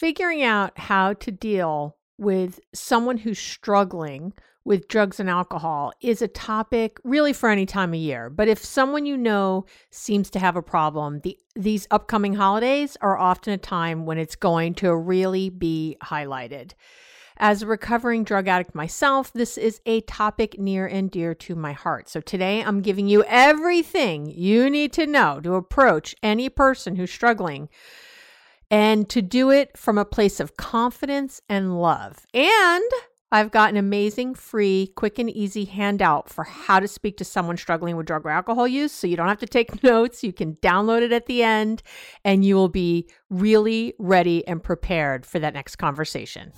figuring out how to deal with someone who's struggling with drugs and alcohol is a topic really for any time of year. But if someone you know seems to have a problem, the, these upcoming holidays are often a time when it's going to really be highlighted. As a recovering drug addict myself, this is a topic near and dear to my heart. So today I'm giving you everything you need to know to approach any person who's struggling and to do it from a place of confidence and love. And I've got an amazing, free, quick, and easy handout for how to speak to someone struggling with drug or alcohol use. So you don't have to take notes. You can download it at the end, and you will be really ready and prepared for that next conversation.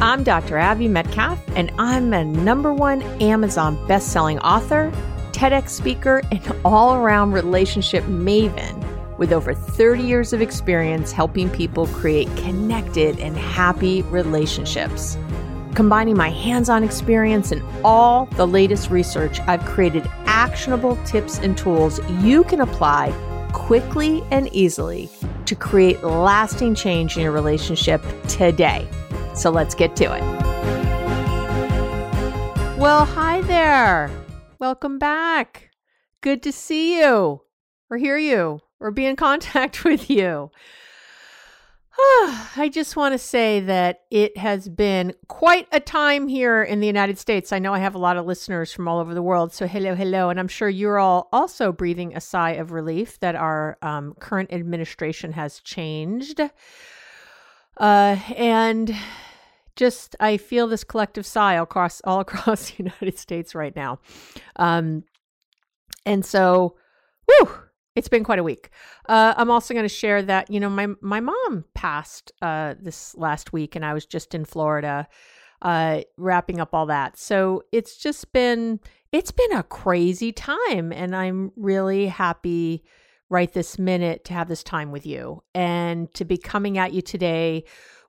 I'm Dr. Abby Medcalf, and I'm a number one Amazon best-selling author, TEDx speaker, and all-around relationship maven with over 30 years of experience helping people create connected and happy relationships. Combining my hands on experience and all the latest research, I've created actionable tips and tools you can apply quickly and easily to create lasting change in your relationship today. So let's get to it. Well, hi there. Welcome back. Good to see you or hear you or be in contact with you. I just want to say that it has been quite a time here in the United States. I know I have a lot of listeners from all over the world. So, hello, hello. And I'm sure you're all also breathing a sigh of relief that our um, current administration has changed. Uh, and just, I feel this collective sigh across all across the United States right now. Um, and so, whew, it's been quite a week. Uh, I'm also going to share that you know my my mom passed uh, this last week, and I was just in Florida, uh, wrapping up all that. So it's just been it's been a crazy time, and I'm really happy right this minute to have this time with you and to be coming at you today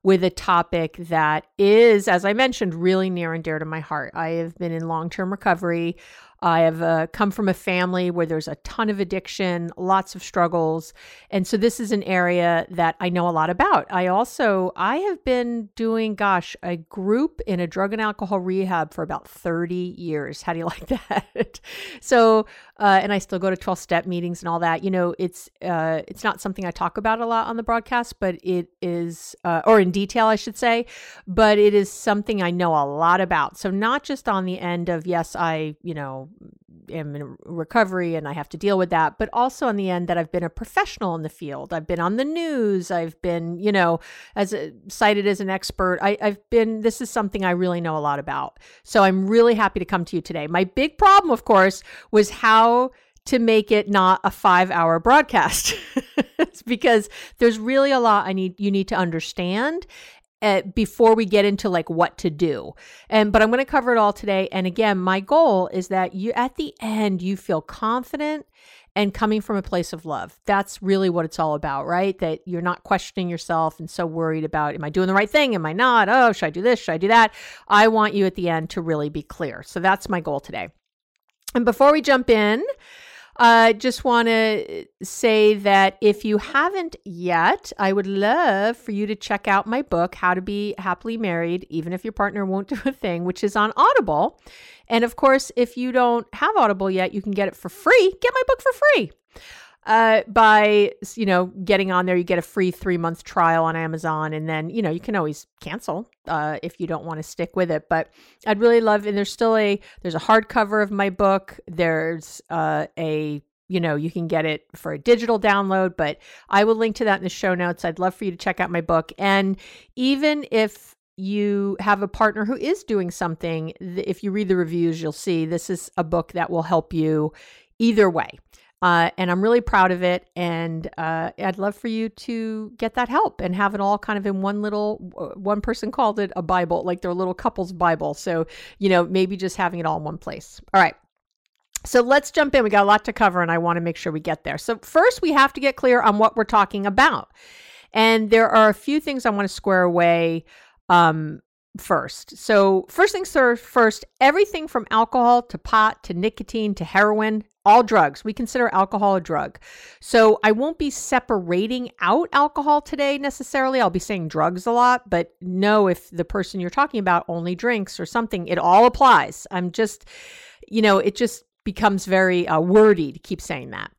with a topic that is, as I mentioned, really near and dear to my heart. I have been in long term recovery. I have uh, come from a family where there's a ton of addiction, lots of struggles. And so this is an area that I know a lot about. I also I have been doing gosh, a group in a drug and alcohol rehab for about 30 years. How do you like that? so uh, and I still go to 12 step meetings and all that. You know, it's uh, it's not something I talk about a lot on the broadcast, but it is uh, or in detail I should say, but it is something I know a lot about. So not just on the end of yes, I, you know, am in recovery and I have to deal with that, but also on the end that I've been a professional in the field. I've been on the news. I've been, you know, as a, cited as an expert. I, I've been. This is something I really know a lot about. So I'm really happy to come to you today. My big problem, of course, was how to make it not a five hour broadcast because there's really a lot I need you need to understand uh, before we get into like what to do. And but I'm going to cover it all today. And again, my goal is that you at the end you feel confident and coming from a place of love. That's really what it's all about, right? That you're not questioning yourself and so worried about, am I doing the right thing? Am I not? Oh, should I do this? Should I do that? I want you at the end to really be clear. So that's my goal today. And before we jump in, I uh, just want to say that if you haven't yet, I would love for you to check out my book, How to Be Happily Married, Even If Your Partner Won't Do a Thing, which is on Audible. And of course, if you don't have Audible yet, you can get it for free. Get my book for free uh, by you know getting on there you get a free three month trial on amazon and then you know you can always cancel uh, if you don't want to stick with it but i'd really love and there's still a there's a hardcover of my book. There's uh, a you know you can get it for a digital download but i will link to that in the show notes. I'd love for you to check out my book. And even if you have a partner who is doing something if you read the reviews you'll see this is a book that will help you either way uh, and I'm really proud of it. And uh, I'd love for you to get that help and have it all kind of in one little, one person called it a Bible, like their little couple's Bible. So, you know, maybe just having it all in one place. All right. So let's jump in. We got a lot to cover, and I want to make sure we get there. So, first, we have to get clear on what we're talking about. And there are a few things I want to square away um, first. So, first things first, everything from alcohol to pot to nicotine to heroin, all drugs. We consider alcohol a drug. So, I won't be separating out alcohol today necessarily. I'll be saying drugs a lot, but know if the person you're talking about only drinks or something, it all applies. I'm just, you know, it just becomes very uh, wordy to keep saying that.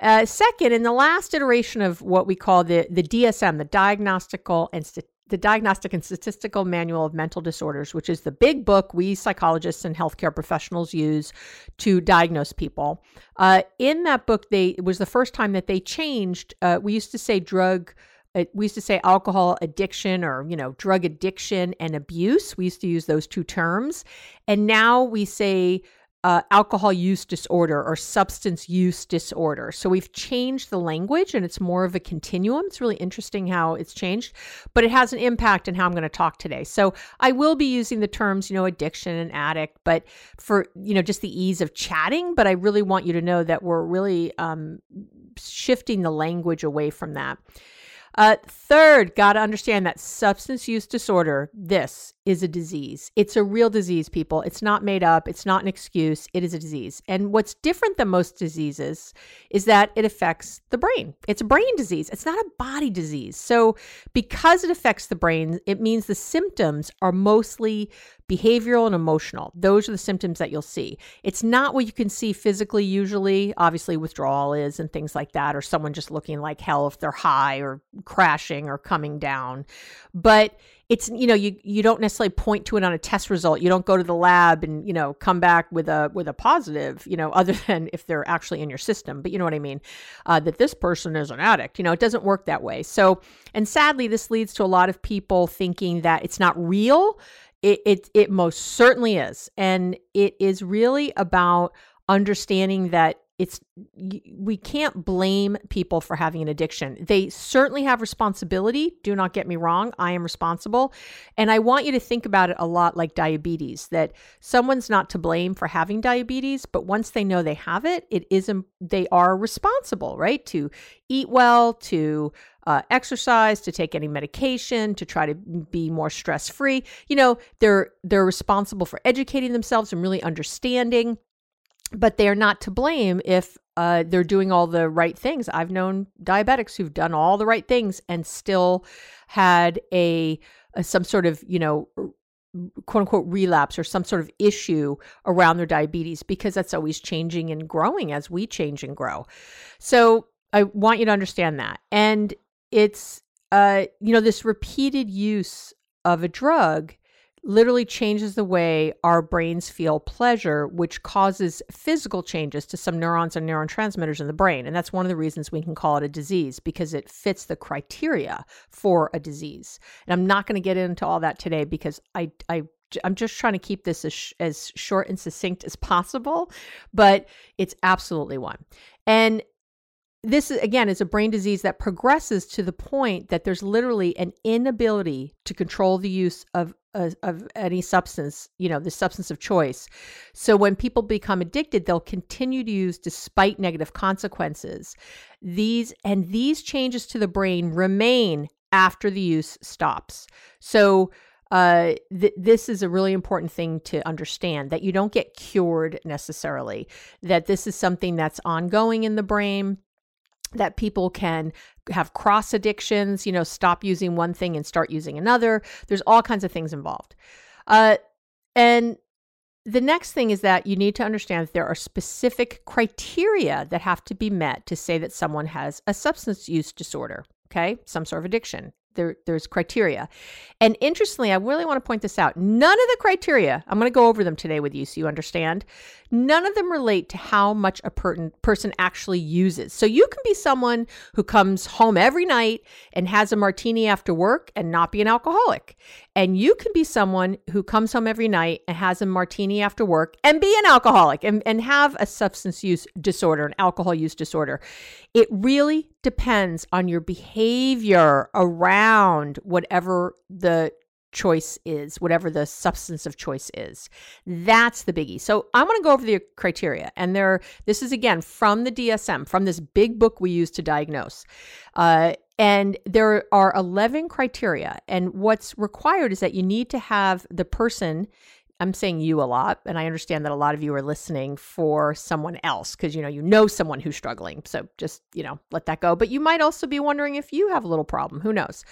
Uh, second, in the last iteration of what we call the, the DSM, the Diagnostical and St- the Diagnostic and Statistical Manual of Mental Disorders, which is the big book we psychologists and healthcare professionals use to diagnose people. Uh, in that book, they it was the first time that they changed. Uh, we used to say drug. Uh, we used to say alcohol addiction or you know drug addiction and abuse we used to use those two terms and now we say uh, alcohol use disorder or substance use disorder. So we've changed the language and it's more of a continuum. It's really interesting how it's changed, but it has an impact in how I'm going to talk today. So I will be using the terms, you know, addiction and addict, but for, you know, just the ease of chatting. But I really want you to know that we're really um, shifting the language away from that. Uh, third, got to understand that substance use disorder, this is a disease. It's a real disease, people. It's not made up. It's not an excuse. It is a disease. And what's different than most diseases is that it affects the brain. It's a brain disease. It's not a body disease. So, because it affects the brain, it means the symptoms are mostly behavioral and emotional. Those are the symptoms that you'll see. It's not what you can see physically, usually. Obviously, withdrawal is and things like that, or someone just looking like hell if they're high or crashing or coming down. But it's you know you you don't necessarily point to it on a test result you don't go to the lab and you know come back with a with a positive you know other than if they're actually in your system but you know what i mean uh, that this person is an addict you know it doesn't work that way so and sadly this leads to a lot of people thinking that it's not real it it, it most certainly is. And it is really about understanding that it's we can't blame people for having an addiction. They certainly have responsibility. Do not get me wrong. I am responsible. And I want you to think about it a lot like diabetes that someone's not to blame for having diabetes, but once they know they have it, it is they are responsible, right? To eat well, to uh, exercise, to take any medication, to try to be more stress free. You know, they're they're responsible for educating themselves and really understanding but they are not to blame if uh, they're doing all the right things. I've known diabetics who've done all the right things and still had a, a some sort of you know quote unquote relapse or some sort of issue around their diabetes because that's always changing and growing as we change and grow. So I want you to understand that. And it's uh you know this repeated use of a drug literally changes the way our brains feel pleasure, which causes physical changes to some neurons and neurotransmitters in the brain. And that's one of the reasons we can call it a disease because it fits the criteria for a disease. And I'm not going to get into all that today because I, I I'm just trying to keep this as, as short and succinct as possible, but it's absolutely one. And this again is a brain disease that progresses to the point that there's literally an inability to control the use of of, of any substance, you know, the substance of choice. So when people become addicted, they'll continue to use despite negative consequences. These and these changes to the brain remain after the use stops. So uh, th- this is a really important thing to understand that you don't get cured necessarily, that this is something that's ongoing in the brain that people can have cross addictions, you know, stop using one thing and start using another. There's all kinds of things involved. Uh, and the next thing is that you need to understand that there are specific criteria that have to be met to say that someone has a substance use disorder, okay, some sort of addiction there, there's criteria. And interestingly, I really want to point this out. None of the criteria, I'm going to go over them today with you so you understand. None of them relate to how much a per- person actually uses. So you can be someone who comes home every night and has a martini after work and not be an alcoholic. And you can be someone who comes home every night and has a martini after work and be an alcoholic and, and have a substance use disorder, an alcohol use disorder. It really depends on your behavior around whatever the choice is, whatever the substance of choice is. That's the biggie. So I want to go over the criteria. And there, this is again from the DSM, from this big book we use to diagnose. Uh, and there are 11 criteria. And what's required is that you need to have the person I'm saying you a lot, and I understand that a lot of you are listening for someone else because you know you know someone who's struggling. So just you know let that go. But you might also be wondering if you have a little problem. Who knows?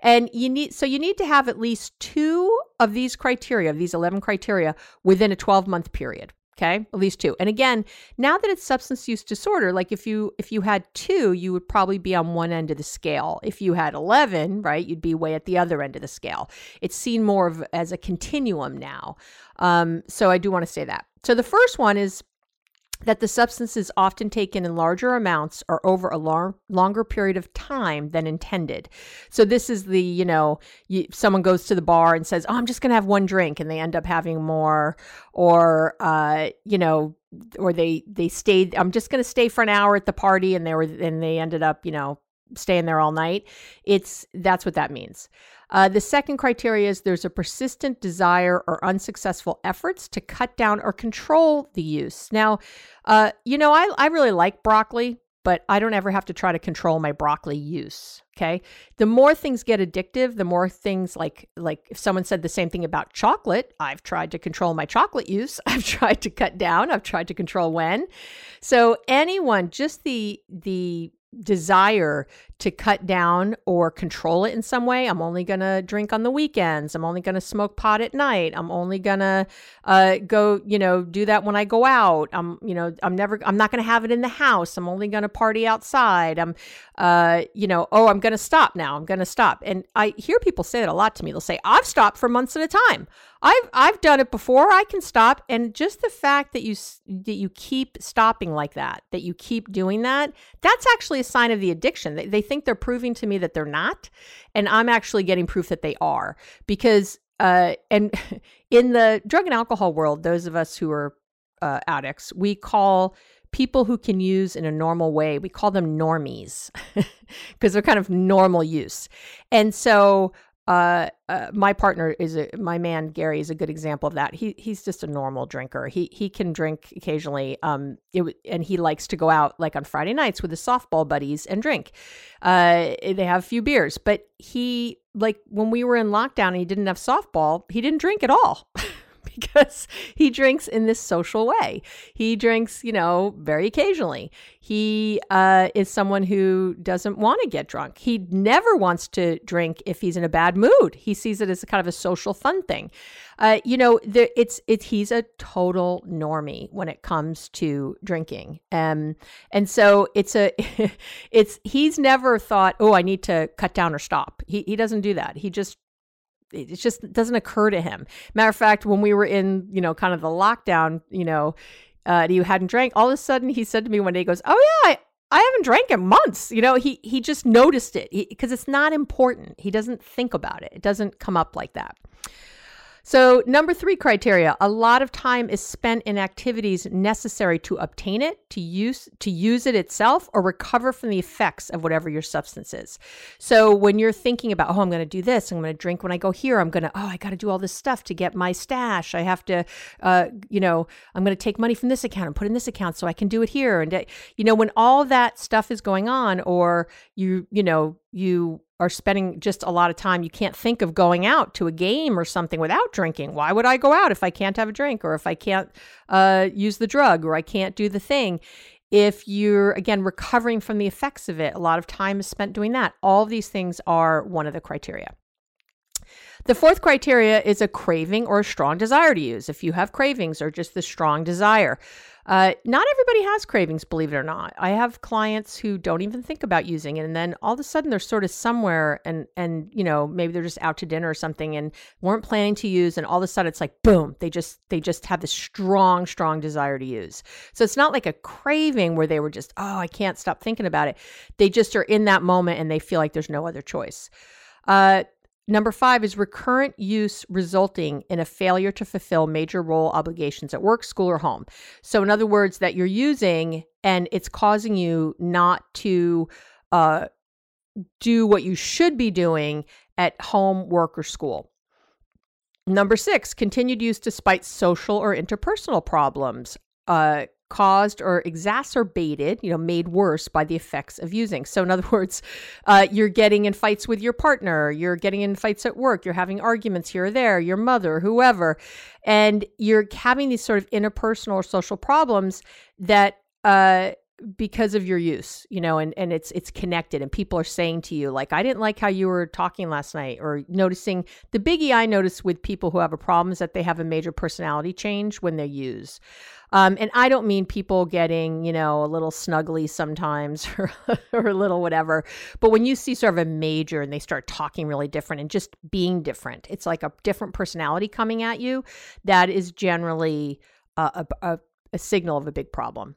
And you need so you need to have at least two of these criteria, of these 11 criteria, within a 12 month period okay at least two. And again now that it's substance use disorder like if you if you had two you would probably be on one end of the scale. If you had 11 right you'd be way at the other end of the scale. It's seen more of as a continuum now. Um, so i do want to say that. So the first one is that the substance is often taken in larger amounts or over a long, longer period of time than intended. So this is the, you know, you, someone goes to the bar and says, "Oh, I'm just going to have one drink," and they end up having more, or uh, you know, or they they stayed. I'm just going to stay for an hour at the party, and they were and they ended up, you know, staying there all night. It's that's what that means. Uh, the second criteria is there's a persistent desire or unsuccessful efforts to cut down or control the use. Now, uh, you know, I, I really like broccoli, but I don't ever have to try to control my broccoli use. Okay. The more things get addictive, the more things like like if someone said the same thing about chocolate, I've tried to control my chocolate use. I've tried to cut down. I've tried to control when. So anyone, just the the desire to cut down or control it in some way. I'm only going to drink on the weekends. I'm only going to smoke pot at night. I'm only going to uh, go, you know, do that when I go out. I'm, you know, I'm never, I'm not going to have it in the house. I'm only going to party outside. I'm, uh, you know, oh, I'm going to stop now. I'm going to stop. And I hear people say that a lot to me. They'll say, I've stopped for months at a time. I've I've done it before. I can stop, and just the fact that you that you keep stopping like that, that you keep doing that, that's actually a sign of the addiction. They, they think they're proving to me that they're not, and I'm actually getting proof that they are because. Uh, and in the drug and alcohol world, those of us who are uh, addicts, we call people who can use in a normal way, we call them normies because they're kind of normal use. And so uh, uh, my partner is a, my man Gary is a good example of that. He he's just a normal drinker. He he can drink occasionally. Um, it, and he likes to go out like on Friday nights with his softball buddies and drink. Uh, they have a few beers, but he like when we were in lockdown and he didn't have softball, he didn't drink at all. because he drinks in this social way. He drinks, you know, very occasionally. He uh, is someone who doesn't want to get drunk. He never wants to drink if he's in a bad mood. He sees it as a kind of a social fun thing. Uh, you know, the, it's it's he's a total normie when it comes to drinking, um, and so it's a it's he's never thought, oh, I need to cut down or stop. He he doesn't do that. He just it just doesn't occur to him. Matter of fact, when we were in, you know, kind of the lockdown, you know, uh, you hadn't drank. All of a sudden, he said to me one day, he goes, "Oh yeah, I, I haven't drank in months." You know, he he just noticed it because it's not important. He doesn't think about it. It doesn't come up like that. So, number three criteria: a lot of time is spent in activities necessary to obtain it, to use to use it itself, or recover from the effects of whatever your substance is. So, when you're thinking about, oh, I'm going to do this, I'm going to drink when I go here, I'm going to, oh, I got to do all this stuff to get my stash. I have to, uh, you know, I'm going to take money from this account and put in this account so I can do it here. And uh, you know, when all that stuff is going on, or you, you know, you are spending just a lot of time. You can't think of going out to a game or something without drinking. Why would I go out if I can't have a drink or if I can't uh, use the drug or I can't do the thing? If you're, again, recovering from the effects of it, a lot of time is spent doing that. All of these things are one of the criteria. The fourth criteria is a craving or a strong desire to use. If you have cravings or just the strong desire, uh, not everybody has cravings, believe it or not. I have clients who don't even think about using it, and then all of a sudden they're sort of somewhere, and and you know maybe they're just out to dinner or something, and weren't planning to use, and all of a sudden it's like boom, they just they just have this strong, strong desire to use. So it's not like a craving where they were just oh I can't stop thinking about it. They just are in that moment and they feel like there's no other choice. Uh, Number five is recurrent use resulting in a failure to fulfill major role obligations at work, school, or home. So, in other words, that you're using and it's causing you not to uh, do what you should be doing at home, work, or school. Number six, continued use despite social or interpersonal problems. Uh, caused or exacerbated, you know, made worse by the effects of using. So, in other words, uh, you're getting in fights with your partner, you're getting in fights at work, you're having arguments here or there, your mother, whoever, and you're having these sort of interpersonal or social problems that, uh, because of your use you know and and it's it's connected and people are saying to you like i didn't like how you were talking last night or noticing the biggie i notice with people who have a problem is that they have a major personality change when they use um, and I don't mean people getting, you know, a little snuggly sometimes or, or a little whatever. But when you see sort of a major and they start talking really different and just being different, it's like a different personality coming at you. That is generally a, a, a signal of a big problem.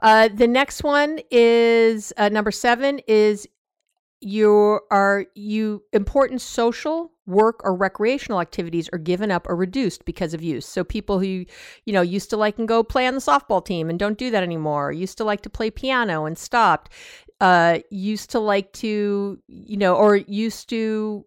Uh, the next one is uh, number seven is you are you important social work or recreational activities are given up or reduced because of use. So people who you know used to like and go play on the softball team and don't do that anymore used to like to play piano and stopped uh used to like to you know or used to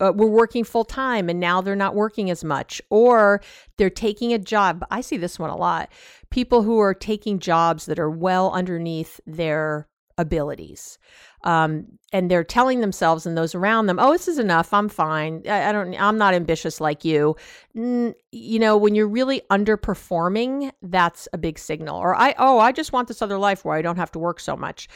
uh, were working full time and now they're not working as much or they're taking a job. I see this one a lot. People who are taking jobs that are well underneath their abilities um, and they're telling themselves and those around them, "Oh, this is enough. I'm fine. I, I don't. I'm not ambitious like you." N- you know, when you're really underperforming, that's a big signal. Or I, oh, I just want this other life where I don't have to work so much.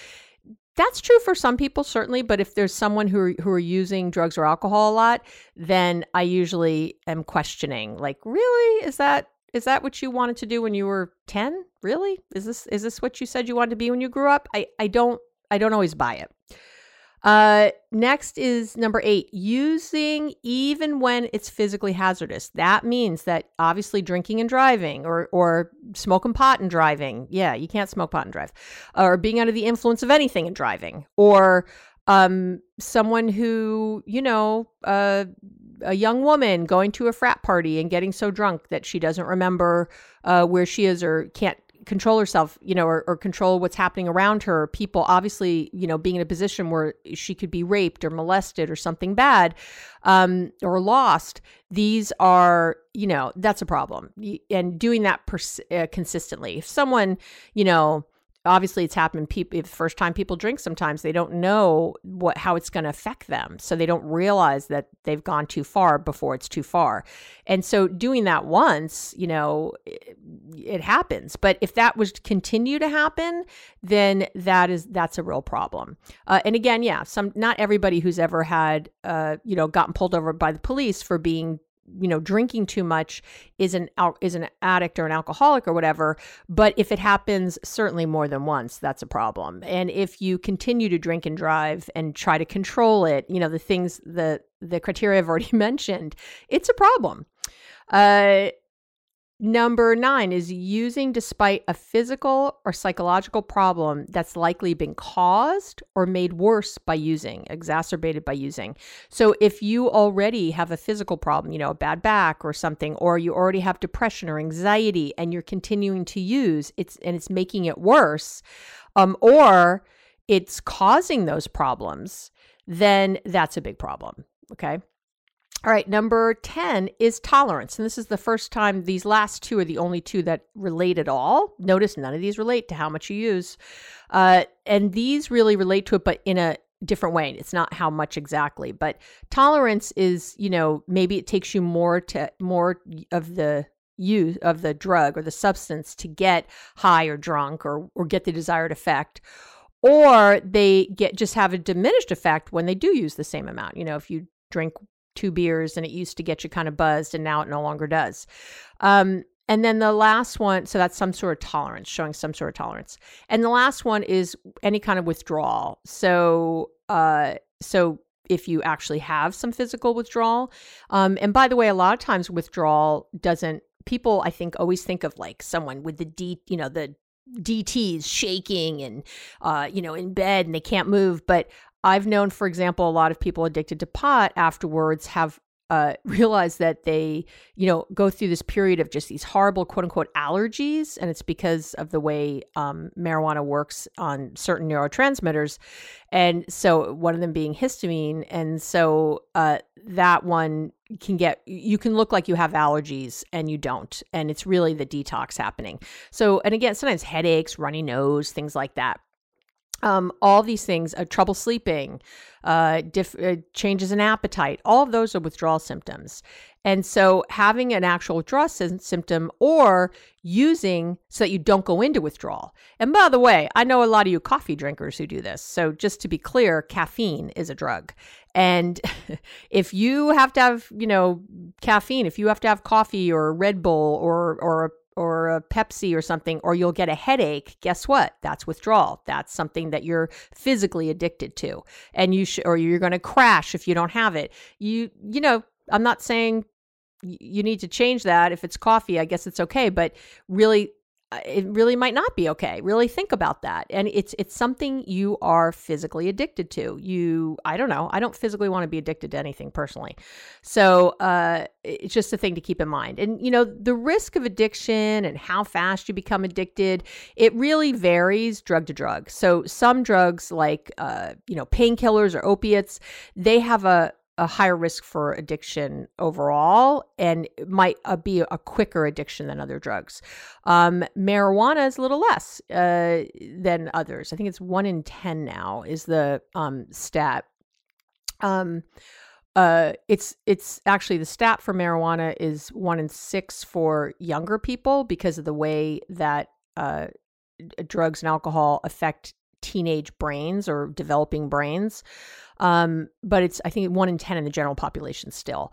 That's true for some people, certainly. But if there's someone who who are using drugs or alcohol a lot, then I usually am questioning, like, really, is that is that what you wanted to do when you were 10 really is this is this what you said you wanted to be when you grew up i i don't I don't always buy it. Uh, next is number eight, using even when it's physically hazardous. That means that obviously drinking and driving or, or smoking pot and driving. Yeah, you can't smoke pot and drive. Or being under the influence of anything and driving. Or um, someone who, you know, uh, a young woman going to a frat party and getting so drunk that she doesn't remember uh, where she is or can't control herself, you know, or, or, control what's happening around her. People obviously, you know, being in a position where she could be raped or molested or something bad um, or lost. These are, you know, that's a problem. And doing that pers- uh, consistently. If someone, you know, obviously it's happened people the first time people drink sometimes they don't know what how it's going to affect them. So they don't realize that they've gone too far before it's too far. And so doing that once you know it, it happens. But if that was to continue to happen then that is that's a real problem. Uh, and again yeah some not everybody who's ever had uh, you know gotten pulled over by the police for being you know drinking too much is an is an addict or an alcoholic or whatever but if it happens certainly more than once that's a problem. And if you continue to drink and drive and try to control it you know the things the the criteria i've already mentioned it's a problem. Uh Number nine is using despite a physical or psychological problem that's likely been caused or made worse by using, exacerbated by using. So, if you already have a physical problem, you know, a bad back or something, or you already have depression or anxiety and you're continuing to use, it's and it's making it worse, um, or it's causing those problems, then that's a big problem. Okay. All right, number 10 is tolerance. And this is the first time these last two are the only two that relate at all. Notice none of these relate to how much you use. Uh, and these really relate to it, but in a different way. It's not how much exactly, but tolerance is, you know, maybe it takes you more to more of the use of the drug or the substance to get high or drunk or or get the desired effect or they get just have a diminished effect when they do use the same amount. You know, if you drink two beers and it used to get you kind of buzzed and now it no longer does. Um, and then the last one, so that's some sort of tolerance, showing some sort of tolerance. And the last one is any kind of withdrawal. So, uh, so if you actually have some physical withdrawal, um, and by the way, a lot of times withdrawal doesn't. People, I think, always think of like someone with the D, you know, the DTs shaking and, uh, you know, in bed and they can't move. But I've known, for example, a lot of people addicted to pot afterwards have uh, realized that they, you know, go through this period of just these horrible quote unquote allergies. And it's because of the way um, marijuana works on certain neurotransmitters. And so one of them being histamine. And so uh, that one can get, you can look like you have allergies and you don't. And it's really the detox happening. So, and again, sometimes headaches, runny nose, things like that um, all these things, uh, trouble sleeping, uh, diff- uh, changes in appetite, all of those are withdrawal symptoms. And so, having an actual withdrawal sy- symptom or using so that you don't go into withdrawal. And by the way, I know a lot of you coffee drinkers who do this. So, just to be clear, caffeine is a drug. And if you have to have, you know, caffeine, if you have to have coffee or Red Bull or or a or a Pepsi or something, or you'll get a headache, guess what? That's withdrawal. That's something that you're physically addicted to. And you should, or you're going to crash if you don't have it. You, you know, I'm not saying you need to change that. If it's coffee, I guess it's okay. But really, it really might not be okay. Really think about that. And it's it's something you are physically addicted to. You I don't know. I don't physically want to be addicted to anything personally. So uh, it's just a thing to keep in mind. And you know, the risk of addiction and how fast you become addicted, it really varies drug to drug. So some drugs like uh, you know, painkillers or opiates, they have a a higher risk for addiction overall and might uh, be a quicker addiction than other drugs. Um, marijuana is a little less uh, than others. I think it's one in 10 now is the um, stat. Um, uh, it's it's actually the stat for marijuana is one in six for younger people because of the way that uh, drugs and alcohol affect teenage brains or developing brains. Um, but it's, I think, one in 10 in the general population still.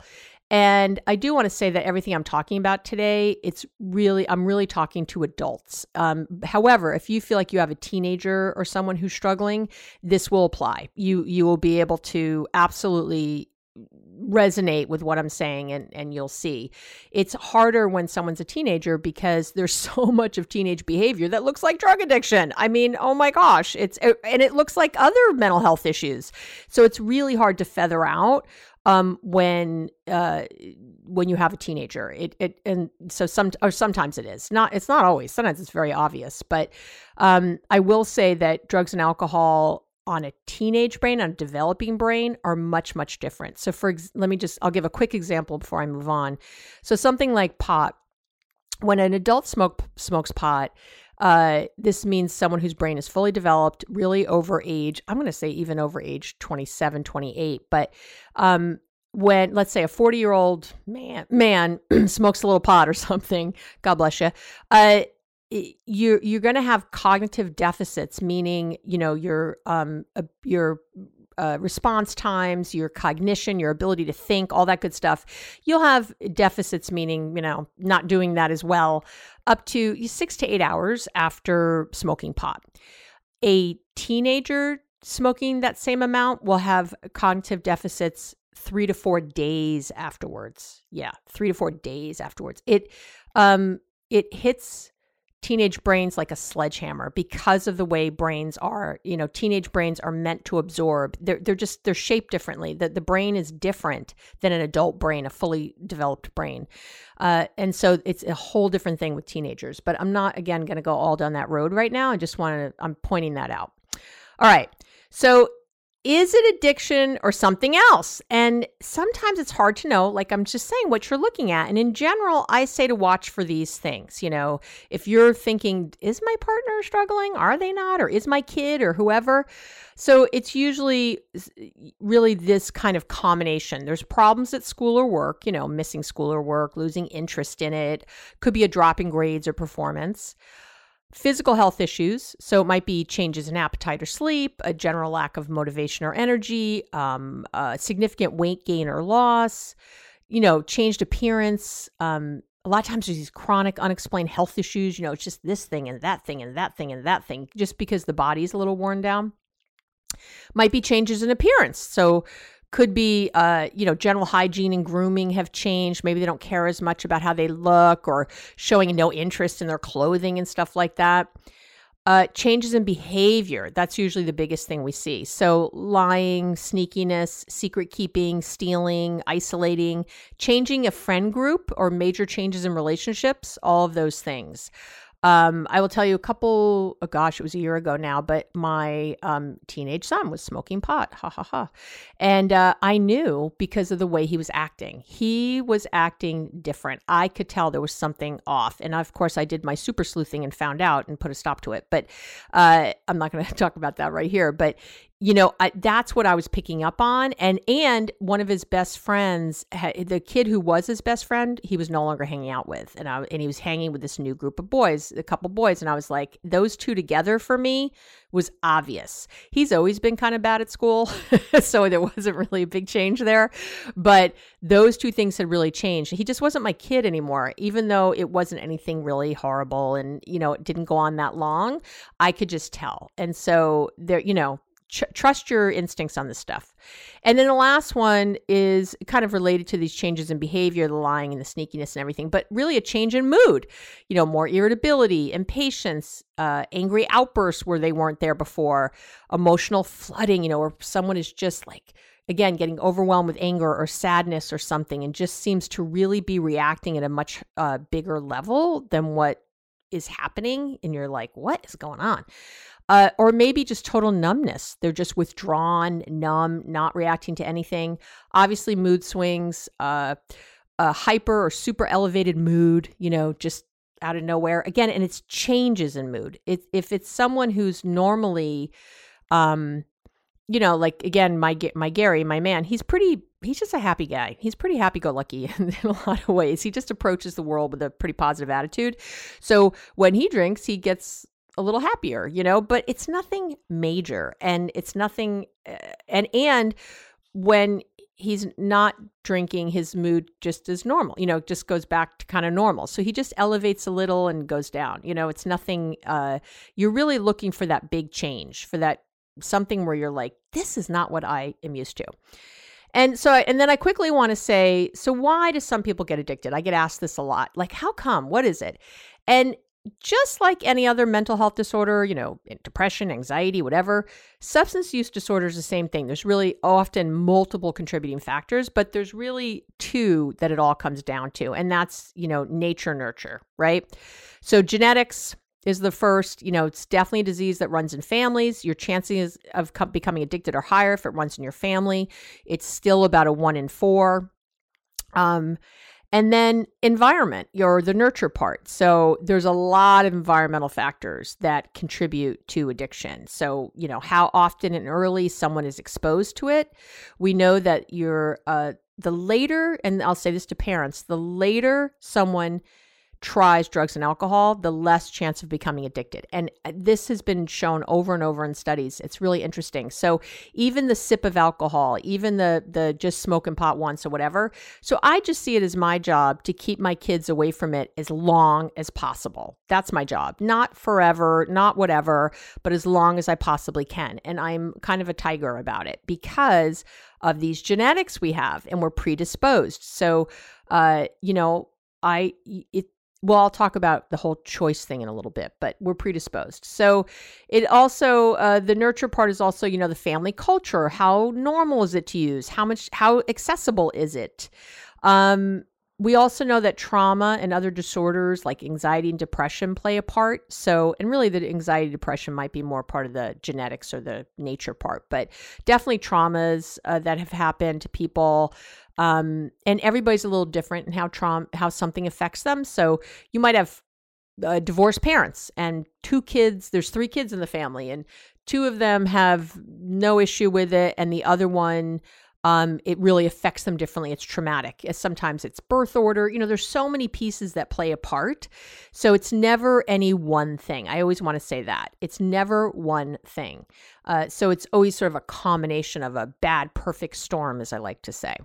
And I do want to say that everything I'm talking about today, it's really, I'm really talking to adults. Um, however, if you feel like you have a teenager or someone who's struggling, this will apply. You you will be able to absolutely resonate with what I'm saying and and you'll see. It's harder when someone's a teenager because there's so much of teenage behavior that looks like drug addiction. I mean, oh my gosh, it's and it looks like other mental health issues. So it's really hard to feather out um, when uh, when you have a teenager. It it and so some or sometimes it is not. It's not always. Sometimes it's very obvious. But um, I will say that drugs and alcohol on a teenage brain, on a developing brain, are much, much different. So, for let me just, I'll give a quick example before I move on. So, something like pot, when an adult smoke smokes pot, uh, this means someone whose brain is fully developed, really over age, I'm going to say even over age 27, 28. But um, when, let's say, a 40 year old man, man smokes a little pot or something, God bless you, uh, you're you're going to have cognitive deficits meaning you know your um your uh, response times, your cognition, your ability to think, all that good stuff. You'll have deficits, meaning, you know, not doing that as well, up to six to eight hours after smoking pot. A teenager smoking that same amount will have cognitive deficits three to four days afterwards. Yeah, three to four days afterwards. It um it hits teenage brains like a sledgehammer because of the way brains are you know teenage brains are meant to absorb. They're, they're just they're shaped differently. The, the brain is different than an adult brain a fully developed brain. Uh, and so it's a whole different thing with teenagers but i'm not again going to go all down that road right now. I just want to i'm pointing that out. All right. So is it addiction or something else? And sometimes it's hard to know, like I'm just saying, what you're looking at. And in general, I say to watch for these things. You know, if you're thinking, is my partner struggling? Are they not? Or is my kid or whoever? So it's usually really this kind of combination. There's problems at school or work, you know, missing school or work, losing interest in it, could be a drop in grades or performance physical health issues. So it might be changes in appetite or sleep, a general lack of motivation or energy, um, significant weight gain or loss, you know, changed appearance. Um, a lot of times there's these chronic, unexplained health issues. You know, it's just this thing and that thing and that thing and that thing, just because the body's a little worn down. Might be changes in appearance. So could be uh, you know general hygiene and grooming have changed. Maybe they don't care as much about how they look or showing no interest in their clothing and stuff like that. Uh, changes in behavior that's usually the biggest thing we see. So lying sneakiness secret keeping stealing isolating changing a friend group or major changes in relationships all of those things um, I will tell you a couple, oh gosh, it was a year ago now, but my um, teenage son was smoking pot. Ha ha ha. And uh, I knew because of the way he was acting. He was acting different. I could tell there was something off. And of course, I did my super sleuthing and found out and put a stop to it. But uh, I'm not going to talk about that right here. But you know I, that's what i was picking up on and and one of his best friends the kid who was his best friend he was no longer hanging out with and i and he was hanging with this new group of boys a couple boys and i was like those two together for me was obvious. He's always been kind of bad at school so there wasn't really a big change there but those two things had really changed. He just wasn't my kid anymore even though it wasn't anything really horrible and you know it didn't go on that long i could just tell. And so there you know Trust your instincts on this stuff. And then the last one is kind of related to these changes in behavior, the lying and the sneakiness and everything, but really a change in mood. You know, more irritability, impatience, uh, angry outbursts where they weren't there before, emotional flooding, you know, where someone is just like, again, getting overwhelmed with anger or sadness or something and just seems to really be reacting at a much uh, bigger level than what is happening. And you're like, what is going on? Uh, or maybe just total numbness. They're just withdrawn, numb, not reacting to anything. Obviously, mood swings, uh, a hyper or super elevated mood, you know, just out of nowhere. Again, and it's changes in mood. It, if it's someone who's normally, um, you know, like again, my my Gary, my man, he's pretty. He's just a happy guy. He's pretty happy go lucky in a lot of ways. He just approaches the world with a pretty positive attitude. So when he drinks, he gets a little happier, you know, but it's nothing major and it's nothing uh, and and when he's not drinking his mood just as normal you know just goes back to kind of normal so he just elevates a little and goes down you know it's nothing uh you're really looking for that big change for that something where you're like this is not what i am used to and so, and then I quickly want to say, so why do some people get addicted? I get asked this a lot. Like, how come? What is it? And just like any other mental health disorder, you know, depression, anxiety, whatever, substance use disorder is the same thing. There's really often multiple contributing factors, but there's really two that it all comes down to, and that's, you know, nature nurture, right? So genetics is the first, you know, it's definitely a disease that runs in families. Your chances of becoming addicted are higher if it runs in your family. It's still about a 1 in 4. Um and then environment, your the nurture part. So there's a lot of environmental factors that contribute to addiction. So, you know, how often and early someone is exposed to it. We know that you're uh the later and I'll say this to parents, the later someone tries drugs and alcohol, the less chance of becoming addicted. And uh, this has been shown over and over in studies. It's really interesting. So even the sip of alcohol, even the the just smoking pot once or whatever. So I just see it as my job to keep my kids away from it as long as possible. That's my job. Not forever, not whatever, but as long as I possibly can. And I'm kind of a tiger about it because of these genetics we have and we're predisposed. So uh, you know, I it well, I'll talk about the whole choice thing in a little bit, but we're predisposed. So it also uh, the nurture part is also you know the family culture. How normal is it to use? How much? How accessible is it? Um, we also know that trauma and other disorders like anxiety and depression play a part. So, and really the anxiety depression might be more part of the genetics or the nature part, but definitely traumas uh, that have happened to people um, and everybody's a little different in how trauma, how something affects them. So you might have uh, divorced parents and two kids. There's three kids in the family, and two of them have no issue with it, and the other one, um, it really affects them differently. It's traumatic. Sometimes it's birth order. You know, there's so many pieces that play a part. So it's never any one thing. I always want to say that it's never one thing. Uh, so it's always sort of a combination of a bad, perfect storm, as I like to say.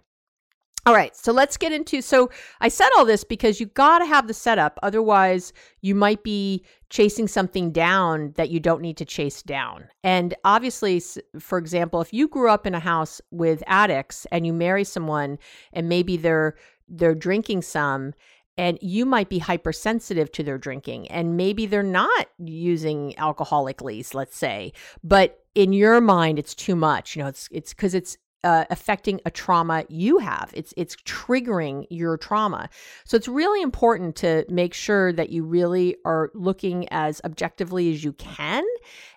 All right, so let's get into. So I said all this because you got to have the setup. Otherwise, you might be chasing something down that you don't need to chase down. And obviously, for example, if you grew up in a house with addicts and you marry someone and maybe they're they're drinking some and you might be hypersensitive to their drinking and maybe they're not using alcoholically let's say but in your mind it's too much you know it's it's because it's uh, affecting a trauma you have. It's it's triggering your trauma. So it's really important to make sure that you really are looking as objectively as you can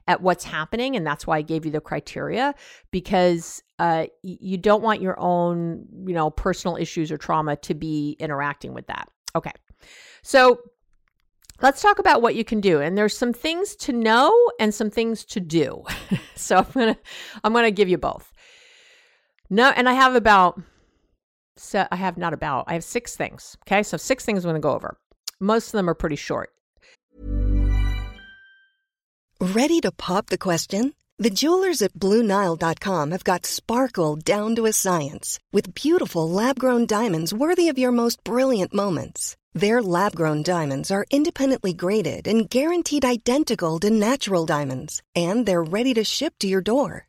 at what's happening, and that's why I gave you the criteria because uh, you don't want your own you know personal issues or trauma to be interacting with that. Okay, so let's talk about what you can do and there's some things to know and some things to do so i'm gonna i'm gonna give you both no, and I have about so I have not about. I have six things. Okay, so six things I'm going to go over. Most of them are pretty short. Ready to pop the question? The jewelers at BlueNile.com have got sparkle down to a science with beautiful lab-grown diamonds worthy of your most brilliant moments. Their lab-grown diamonds are independently graded and guaranteed identical to natural diamonds, and they're ready to ship to your door.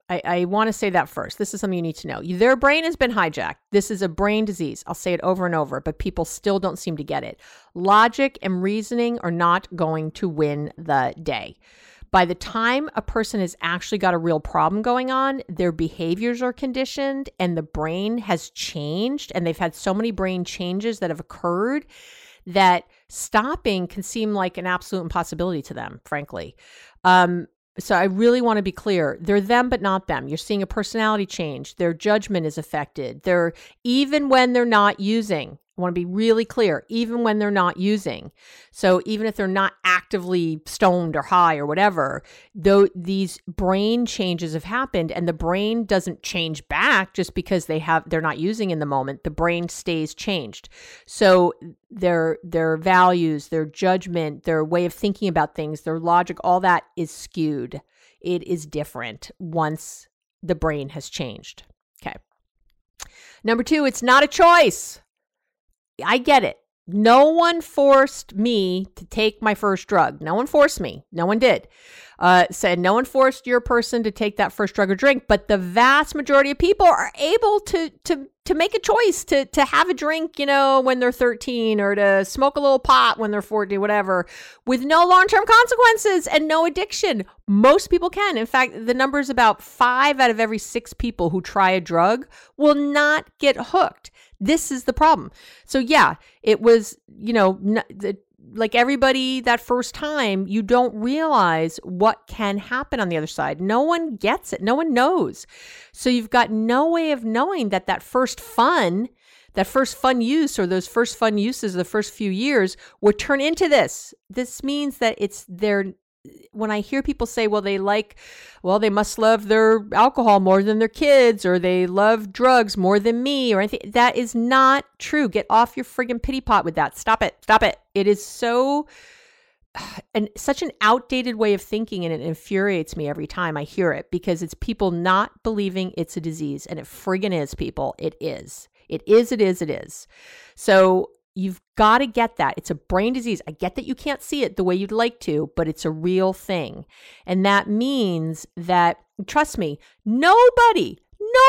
I, I want to say that first. This is something you need to know. Their brain has been hijacked. This is a brain disease. I'll say it over and over, but people still don't seem to get it. Logic and reasoning are not going to win the day. By the time a person has actually got a real problem going on, their behaviors are conditioned and the brain has changed, and they've had so many brain changes that have occurred that stopping can seem like an absolute impossibility to them, frankly. Um, so I really want to be clear. They're them, but not them. You're seeing a personality change. Their judgment is affected. They're even when they're not using. Want to be really clear, even when they're not using. So even if they're not actively stoned or high or whatever, though these brain changes have happened and the brain doesn't change back just because they have they're not using in the moment. The brain stays changed. So their their values, their judgment, their way of thinking about things, their logic, all that is skewed. It is different once the brain has changed. Okay. Number 2, it's not a choice. I get it. No one forced me to take my first drug. No one forced me. No one did. Uh, said no one forced your person to take that first drug or drink, but the vast majority of people are able to to to make a choice to to have a drink, you know, when they're 13 or to smoke a little pot when they're 40, whatever, with no long-term consequences and no addiction. Most people can. In fact, the number is about 5 out of every 6 people who try a drug will not get hooked. This is the problem. So yeah, it was, you know, the like everybody that first time, you don't realize what can happen on the other side. No one gets it. No one knows. So you've got no way of knowing that that first fun, that first fun use or those first fun uses the first few years would turn into this. This means that it's their when I hear people say, well, they like, well, they must love their alcohol more than their kids, or they love drugs more than me, or anything, that is not true. Get off your friggin' pity pot with that. Stop it. Stop it. It is so and such an outdated way of thinking and it infuriates me every time I hear it because it's people not believing it's a disease and it friggin' is people it is it is it is it is so You've got to get that. It's a brain disease. I get that you can't see it the way you'd like to, but it's a real thing. And that means that, trust me, nobody,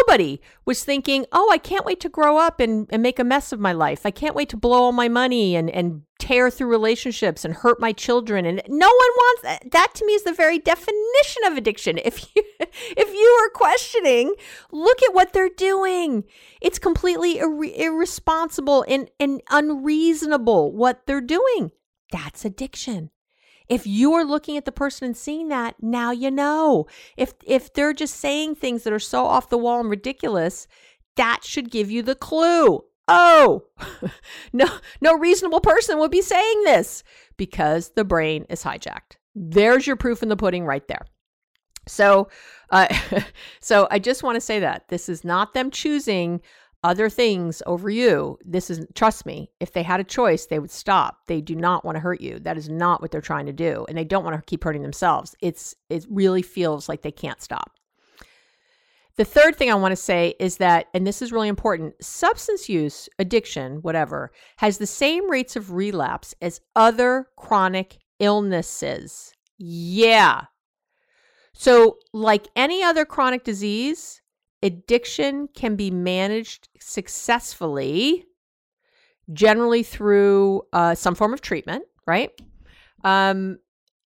Nobody was thinking, oh, I can't wait to grow up and, and make a mess of my life. I can't wait to blow all my money and, and tear through relationships and hurt my children. And no one wants that. That to me is the very definition of addiction. If you if you are questioning, look at what they're doing. It's completely ir- irresponsible and, and unreasonable what they're doing. That's addiction. If you're looking at the person and seeing that, now you know. If if they're just saying things that are so off the wall and ridiculous, that should give you the clue. Oh, no, no reasonable person would be saying this because the brain is hijacked. There's your proof in the pudding right there. So, uh, so I just want to say that this is not them choosing other things over you. This is, trust me, if they had a choice, they would stop. They do not want to hurt you. That is not what they're trying to do. And they don't want to keep hurting themselves. It's, it really feels like they can't stop. The third thing I want to say is that, and this is really important substance use, addiction, whatever, has the same rates of relapse as other chronic illnesses. Yeah. So, like any other chronic disease, addiction can be managed successfully, generally through uh, some form of treatment, right? Um,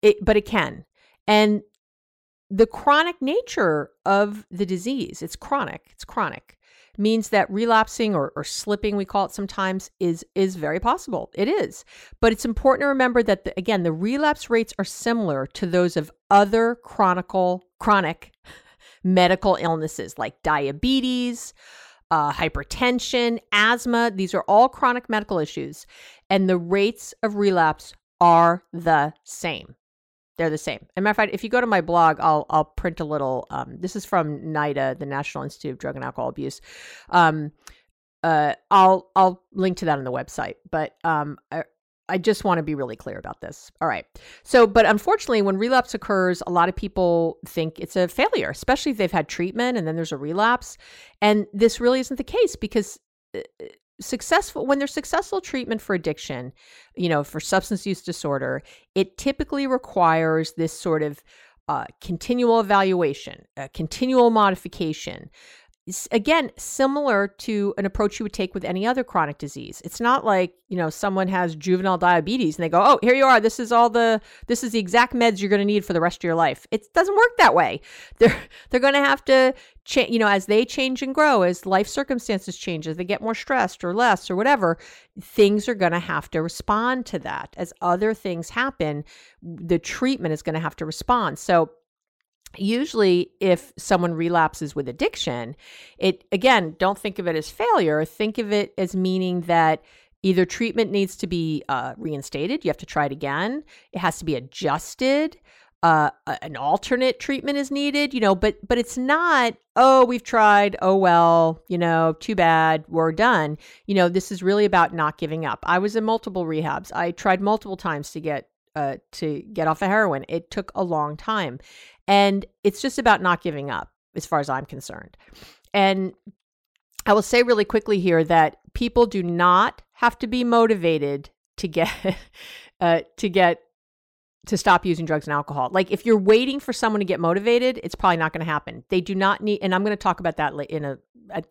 it, but it can. And the chronic nature of the disease, it's chronic, it's chronic, means that relapsing or, or slipping, we call it sometimes, is is very possible. It is. But it's important to remember that the, again, the relapse rates are similar to those of other chronical chronic medical illnesses like diabetes, uh, hypertension, asthma. These are all chronic medical issues, and the rates of relapse are the same. They're the same. As a matter of fact, if you go to my blog, I'll I'll print a little. Um, this is from NIDA, the National Institute of Drug and Alcohol Abuse. Um, uh, I'll I'll link to that on the website. But um, I just want to be really clear about this. All right. So, but unfortunately, when relapse occurs, a lot of people think it's a failure, especially if they've had treatment and then there's a relapse. And this really isn't the case because uh, successful when there's successful treatment for addiction, you know, for substance use disorder, it typically requires this sort of uh, continual evaluation, continual modification, again similar to an approach you would take with any other chronic disease. It's not like you know someone has juvenile diabetes and they go oh here you are. This is all the this is the exact meds you're going to need for the rest of your life. It doesn't work that way. They're they're going to have to change you know as they change and grow as life circumstances change as they get more stressed or less or whatever things are going to have to respond to that. As other things happen the treatment is going to have to respond. So usually if someone relapses with addiction it again don't think of it as failure think of it as meaning that either treatment needs to be uh, reinstated you have to try it again it has to be adjusted uh, an alternate treatment is needed you know but but it's not oh we've tried oh well you know too bad we're done you know this is really about not giving up i was in multiple rehabs i tried multiple times to get uh, to get off of heroin. It took a long time. And it's just about not giving up, as far as I'm concerned. And I will say really quickly here that people do not have to be motivated to get uh, to get to stop using drugs and alcohol. Like if you're waiting for someone to get motivated, it's probably not going to happen. They do not need, and I'm going to talk about that in a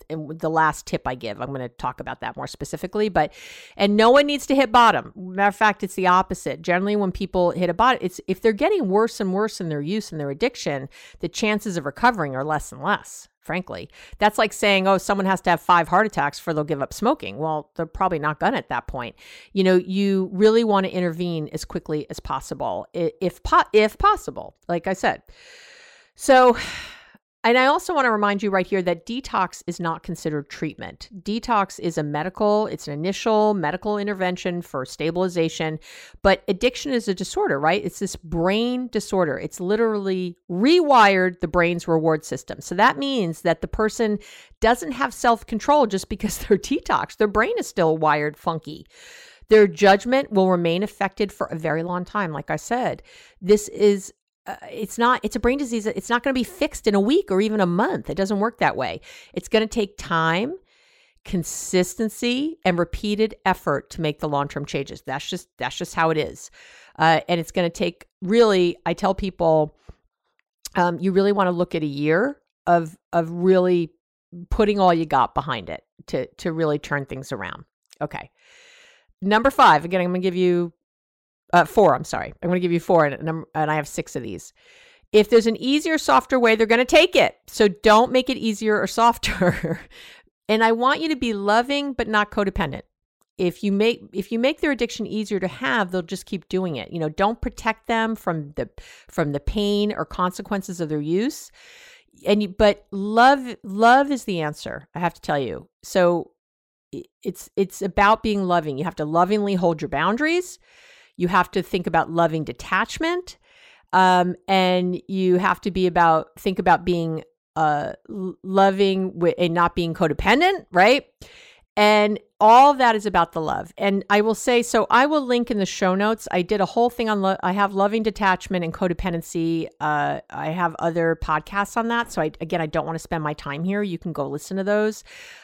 in the last tip I give. I'm going to talk about that more specifically. But and no one needs to hit bottom. Matter of fact, it's the opposite. Generally, when people hit a bottom, it's if they're getting worse and worse in their use and their addiction, the chances of recovering are less and less frankly. That's like saying, oh, someone has to have five heart attacks before they'll give up smoking. Well, they're probably not going to at that point. You know, you really want to intervene as quickly as possible, if, if possible, like I said. So, and I also want to remind you right here that detox is not considered treatment. Detox is a medical, it's an initial medical intervention for stabilization, but addiction is a disorder, right? It's this brain disorder. It's literally rewired the brain's reward system. So that means that the person doesn't have self control just because they're detox. Their brain is still wired funky. Their judgment will remain affected for a very long time. Like I said, this is uh, it's not it's a brain disease it's not going to be fixed in a week or even a month. It doesn't work that way. It's going to take time consistency and repeated effort to make the long-term changes. That's just that's just how it is. Uh, and it's going to take really i tell people um, you really want to look at a year of of really putting all you got behind it to to really turn things around. Okay. Number five again i'm going to give you uh, four, I'm sorry. I'm going to give you four, and, and I have six of these. If there's an easier, softer way, they're going to take it. So don't make it easier or softer. and I want you to be loving but not codependent. If you make if you make their addiction easier to have, they'll just keep doing it. You know, don't protect them from the from the pain or consequences of their use. And you, but love love is the answer. I have to tell you. So it's it's about being loving. You have to lovingly hold your boundaries. You have to think about loving detachment. Um, and you have to be about, think about being uh, loving and not being codependent, right? And all that is about the love. And I will say, so I will link in the show notes. I did a whole thing on, lo- I have loving detachment and codependency. Uh, I have other podcasts on that. So I, again, I don't want to spend my time here. You can go listen to those.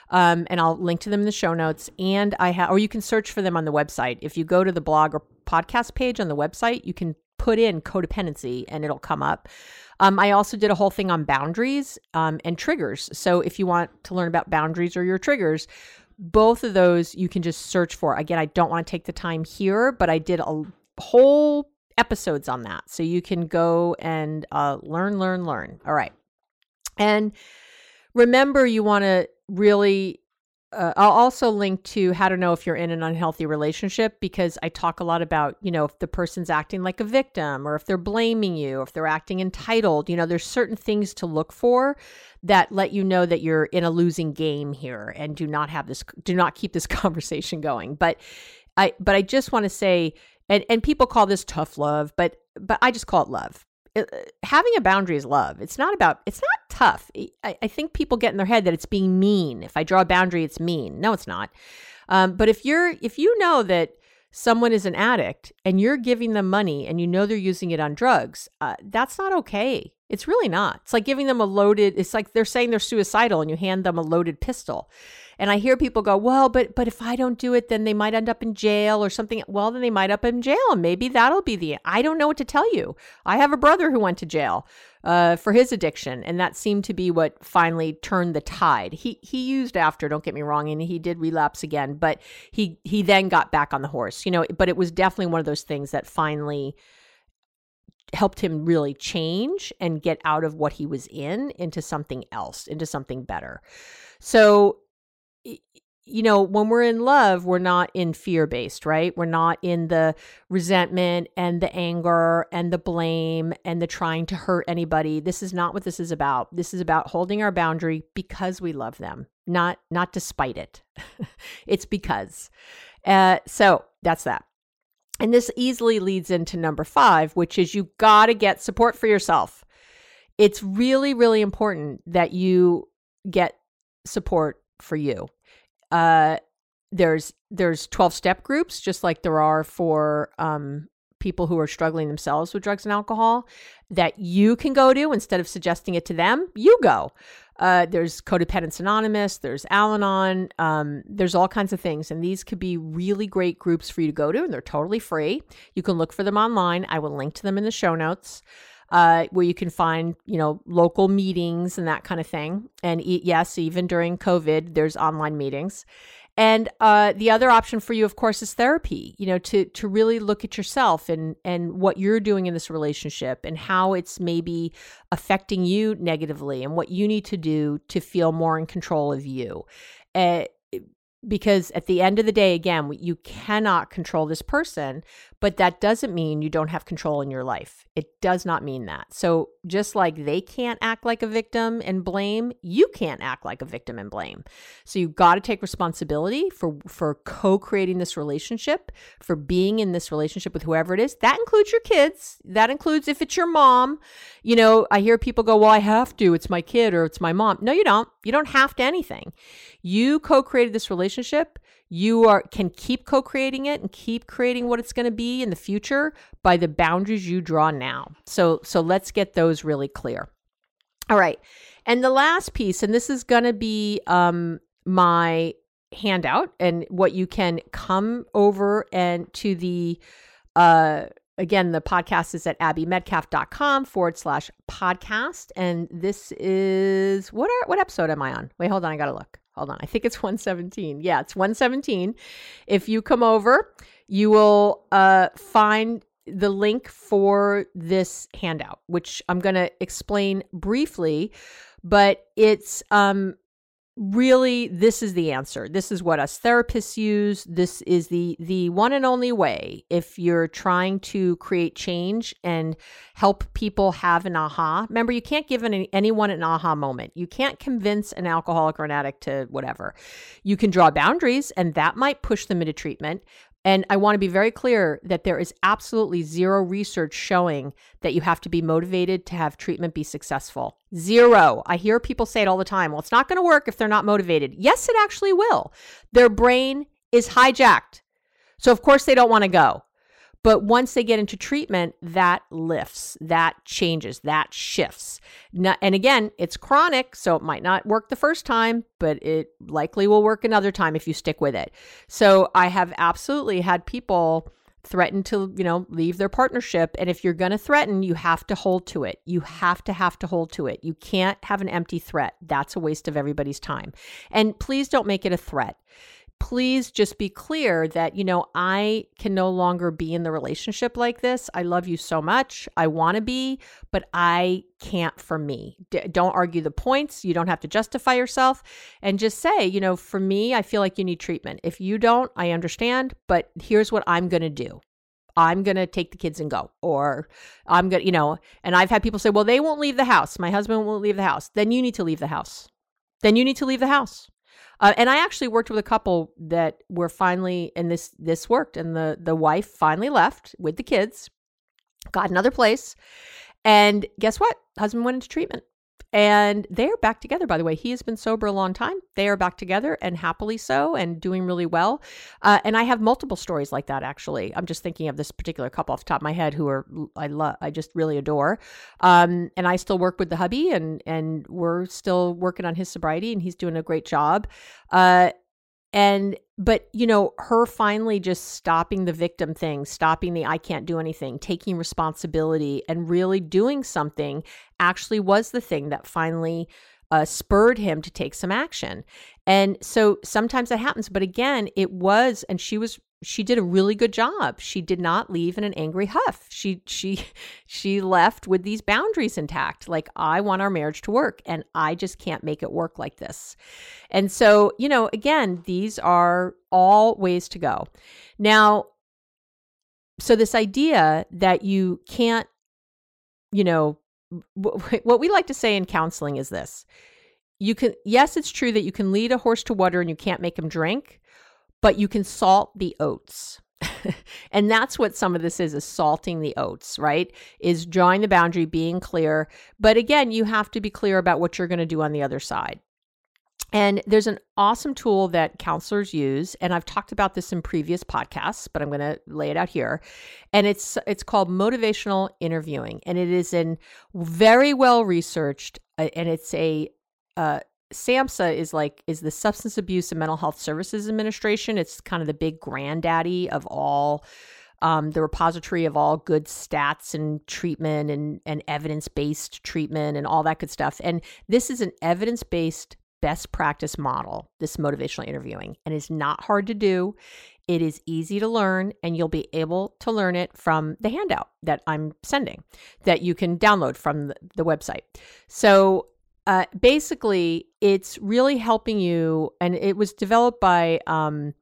Um, and I'll link to them in the show notes. And I have, or you can search for them on the website. If you go to the blog or podcast page on the website, you can put in codependency and it'll come up. Um, I also did a whole thing on boundaries um, and triggers. So if you want to learn about boundaries or your triggers, both of those you can just search for. Again, I don't want to take the time here, but I did a whole episodes on that. So you can go and uh, learn, learn, learn. All right. And remember, you want to really uh, I'll also link to how to know if you're in an unhealthy relationship because I talk a lot about, you know, if the person's acting like a victim or if they're blaming you, if they're acting entitled. You know, there's certain things to look for that let you know that you're in a losing game here and do not have this, do not keep this conversation going. But I, but I just want to say, and, and people call this tough love, but, but I just call it love uh, having a boundary is love. It's not about, it's not tough. I, I, think people get in their head that it's being mean. If I draw a boundary, it's mean. No, it's not. Um, but if you're, if you know that someone is an addict and you're giving them money and you know they're using it on drugs, uh, that's not okay. It's really not. It's like giving them a loaded, it's like they're saying they're suicidal and you hand them a loaded pistol. And I hear people go, well, but but if I don't do it, then they might end up in jail or something. Well, then they might up in jail, maybe that'll be the. I don't know what to tell you. I have a brother who went to jail uh, for his addiction, and that seemed to be what finally turned the tide. He he used after, don't get me wrong, and he did relapse again, but he he then got back on the horse, you know. But it was definitely one of those things that finally helped him really change and get out of what he was in into something else, into something better. So you know, when we're in love, we're not in fear based, right? We're not in the resentment and the anger and the blame and the trying to hurt anybody. This is not what this is about. This is about holding our boundary because we love them, not not despite it. it's because. Uh, so that's that. And this easily leads into number five, which is you got to get support for yourself. It's really, really important that you get support for you. Uh, there's there's 12 step groups just like there are for um, people who are struggling themselves with drugs and alcohol that you can go to instead of suggesting it to them. You go. Uh, there's Codependents Anonymous, there's Al Anon, um, there's all kinds of things. And these could be really great groups for you to go to, and they're totally free. You can look for them online. I will link to them in the show notes. Uh, where you can find, you know, local meetings and that kind of thing. And yes, even during COVID, there's online meetings. And uh, the other option for you, of course, is therapy. You know, to to really look at yourself and and what you're doing in this relationship and how it's maybe affecting you negatively and what you need to do to feel more in control of you. Uh, because at the end of the day, again, you cannot control this person, but that doesn't mean you don't have control in your life. It does not mean that. So, just like they can't act like a victim and blame, you can't act like a victim and blame. So, you've got to take responsibility for for co-creating this relationship, for being in this relationship with whoever it is. That includes your kids. That includes if it's your mom. You know, I hear people go, "Well, I have to. It's my kid or it's my mom." No, you don't. You don't have to anything. You co-created this relationship you are can keep co-creating it and keep creating what it's going to be in the future by the boundaries you draw now. So so let's get those really clear. All right. And the last piece and this is going to be um my handout and what you can come over and to the uh again the podcast is at abbymedcalf.com forward slash podcast. And this is what are what episode am i on? Wait hold on. I gotta look hold on. I think it's 117. Yeah, it's 117. If you come over, you will uh, find the link for this handout, which I'm going to explain briefly, but it's um, really this is the answer. This is what us therapists use. This is the the one and only way if you're trying to create change and help people have an aha. Remember you can't give any, anyone an aha moment. You can't convince an alcoholic or an addict to whatever. You can draw boundaries and that might push them into treatment and I want to be very clear that there is absolutely zero research showing that you have to be motivated to have treatment be successful. Zero. I hear people say it all the time. Well, it's not going to work if they're not motivated. Yes, it actually will. Their brain is hijacked. So, of course, they don't want to go. But once they get into treatment, that lifts, that changes, that shifts. and again, it's chronic, so it might not work the first time, but it likely will work another time if you stick with it. So I have absolutely had people threaten to, you know, leave their partnership. And if you're going to threaten, you have to hold to it. You have to have to hold to it. You can't have an empty threat. That's a waste of everybody's time. And please don't make it a threat please just be clear that, you know, I can no longer be in the relationship like this. I love you so much. I want to be, but I can't for me. D- don't argue the points. You don't have to justify yourself and just say, you know, for me, I feel like you need treatment. If you don't, I understand, but here's what I'm going to do. I'm going to take the kids and go. Or I'm going to, you know, and I've had people say, well, they won't leave the house. My husband won't leave the house. Then you need to leave the house. Then you need to leave the house. Uh, and I actually worked with a couple that were finally, and this this worked, and the the wife finally left with the kids, got another place, and guess what? Husband went into treatment. And they are back together, by the way. He has been sober a long time. They are back together and happily so and doing really well. Uh, and I have multiple stories like that, actually. I'm just thinking of this particular couple off the top of my head who are, I love, I just really adore. Um, and I still work with the hubby and, and we're still working on his sobriety and he's doing a great job. Uh, and but you know her finally just stopping the victim thing stopping the i can't do anything taking responsibility and really doing something actually was the thing that finally uh, spurred him to take some action and so sometimes that happens but again it was and she was she did a really good job. She did not leave in an angry huff. She she she left with these boundaries intact. Like I want our marriage to work and I just can't make it work like this. And so, you know, again, these are all ways to go. Now, so this idea that you can't you know what we like to say in counseling is this. You can yes, it's true that you can lead a horse to water and you can't make him drink but you can salt the oats. and that's what some of this is is salting the oats, right? Is drawing the boundary, being clear. But again, you have to be clear about what you're going to do on the other side. And there's an awesome tool that counselors use, and I've talked about this in previous podcasts, but I'm going to lay it out here. And it's it's called motivational interviewing, and it is in very well researched, uh, and it's a uh, SAMHSA is like is the Substance Abuse and Mental Health Services Administration. It's kind of the big granddaddy of all um, the repository of all good stats and treatment and, and evidence based treatment and all that good stuff. And this is an evidence based best practice model, this motivational interviewing, and it's not hard to do. It is easy to learn, and you'll be able to learn it from the handout that I'm sending that you can download from the, the website. So, uh, basically, it's really helping you, and it was developed by um,